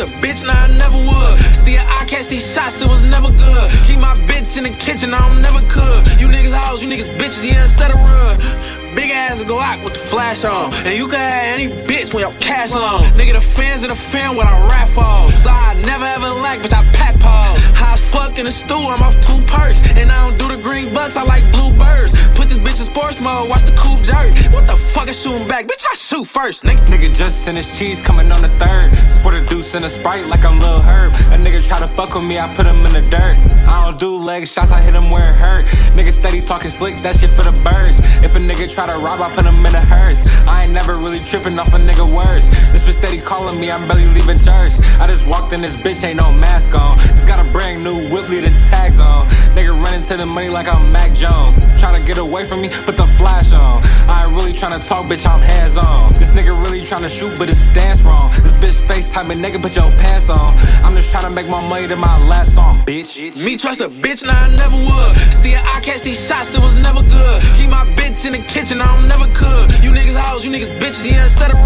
a bitch, nah, I never would. See, I catch these shots, it was never good. Keep my bitch in the kitchen, I don't never could. You niggas hoes, you niggas bitches, yeah, etc. Big ass go out with the flash on. And you can have any bitch when your cash on. Nigga, the fans in the fan what I rap for. So I never ever lack, bitch, I pack paws. High as fuck in the stool, I'm off two perks. And I don't do the green bucks, I like blue birds. Put this bitch in sports mode, watch the coupe jerk. What the fuck is shooting back? Bitch, I shoot first, nigga. Nigga just sent his cheese coming on the third. Sport a deuce and a sprite like I'm Lil Herb. A nigga try to fuck with me, I put him in the dirt. I don't do leg shots, I hit him where it hurt. Nigga steady talking slick, that shit for the birds. If a nigga try to rob, I put him in a hearse. I ain't never really tripping off a nigga words. This bitch steady calling me, I'm barely leaving church. I just walked in this bitch, ain't no mask on. Just got a brand new whip, leave the tags on. Nigga running to the money like I'm Mac Jones. Trying to get away from me, put the flash on. I ain't really trying to talk, bitch, I'm hands on. This nigga really trying to shoot, but his stance wrong. This bitch FaceTime a nigga, put your pants on. I'm just trying to make my money to my last song, bitch. Me trust a bitch, nah, I never would. See, I catch these shots, it was never good. Keep my bitch in the kitchen, I don't never cook. You niggas hoes, you niggas bitches, yeah, etc.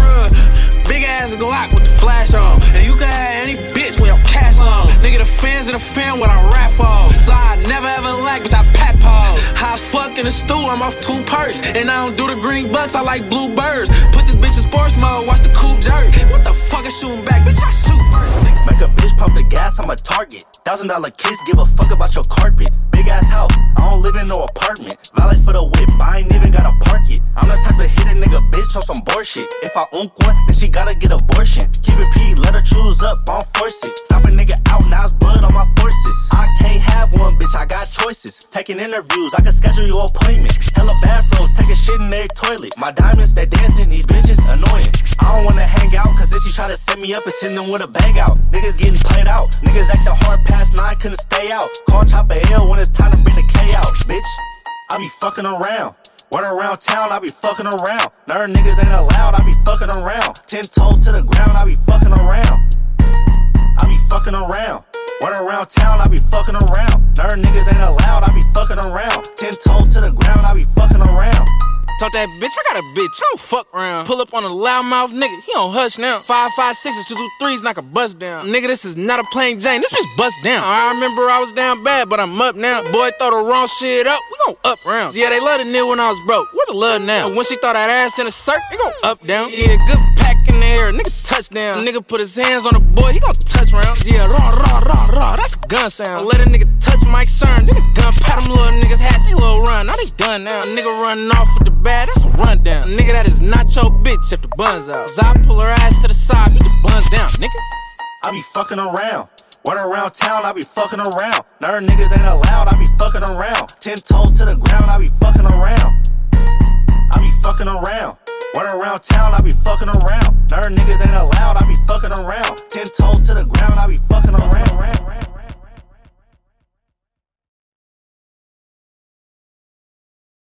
Big ass out with the flash on. And you can have any bitch with your cash on. Nigga, the fans in the fan what I rap for. So I never ever lack, bitch, I paws. High as fuck in the stool, I'm off two perks. And I don't do the green bucks, I like blue birds. Put this bitch in sports mode, watch the coupe jerk. What the fuck is shooting back? Bitch, I shoot first, nigga. Make a bitch pump the gas, I'm a target. Thousand dollar kiss, give a fuck about your carpet. Big ass house, I don't live in no apartment. Valet for the whip, I ain't even gotta park it. I'm the type to hit a nigga bitch on some bullshit. If I own one, then she gotta get abortion. Keep it P, let her choose up, I don't force it. Stop a nigga out, now it's blood on my forces. I can't have one, bitch, I got choices. Taking interviews, I can schedule your appointment. Hella bathrobes, take a shit in their toilet. My diamonds, they dancing, these bitches annoying. I don't wanna hang out, cause then she try to set me up and send them with a bag out. Niggas getting played out. Niggas acting hard past nine, couldn't stay out. Call Chopper L when it's time to bring the K out, bitch. I be fucking around. Run around town, I be fucking around. Nerd niggas ain't allowed, I be fucking around. Ten toes to the ground, I be fucking around. I be fucking around. Run around town, I be fucking around. Nerd niggas ain't allowed, I be fucking around. Ten toes to the ground, I be fucking around. Talk that bitch, I got a bitch, I don't fuck around. Pull up on a loudmouth nigga, he don't hush now. Five, five, sixes, two, two, threes, knock a bust down. Nigga, this is not a plain Jane, this bitch bust down. I remember I was down bad, but I'm up now. Boy, throw the wrong shit up, we gon' up rounds. Yeah, they love the nigga when I was broke, where the love now? And when she throw that ass in a circle, they gon' up down. Yeah, good pack in the air, nigga touchdown. Nigga put his hands on the boy, he gon' touch rounds. Yeah, raw, raw, raw, raw, that's a gun sound. Let a nigga touch Mike Cern, nigga gun pat them little niggas had they little run. Now they done now. A nigga running off with the bad, that's a rundown. Nigga, that is not your bitch if the bun's out. Cause I pull her ass to the side, beat the buns down, nigga. I be fucking around. Run around town, I be fucking around. Nerd niggas ain't allowed, I be fucking around. Ten toes to the ground, I be fucking around. I be fucking around. Run around town, I be fucking around. Nerd niggas ain't allowed, I be fucking around. Ten toes to the ground, I be fucking around.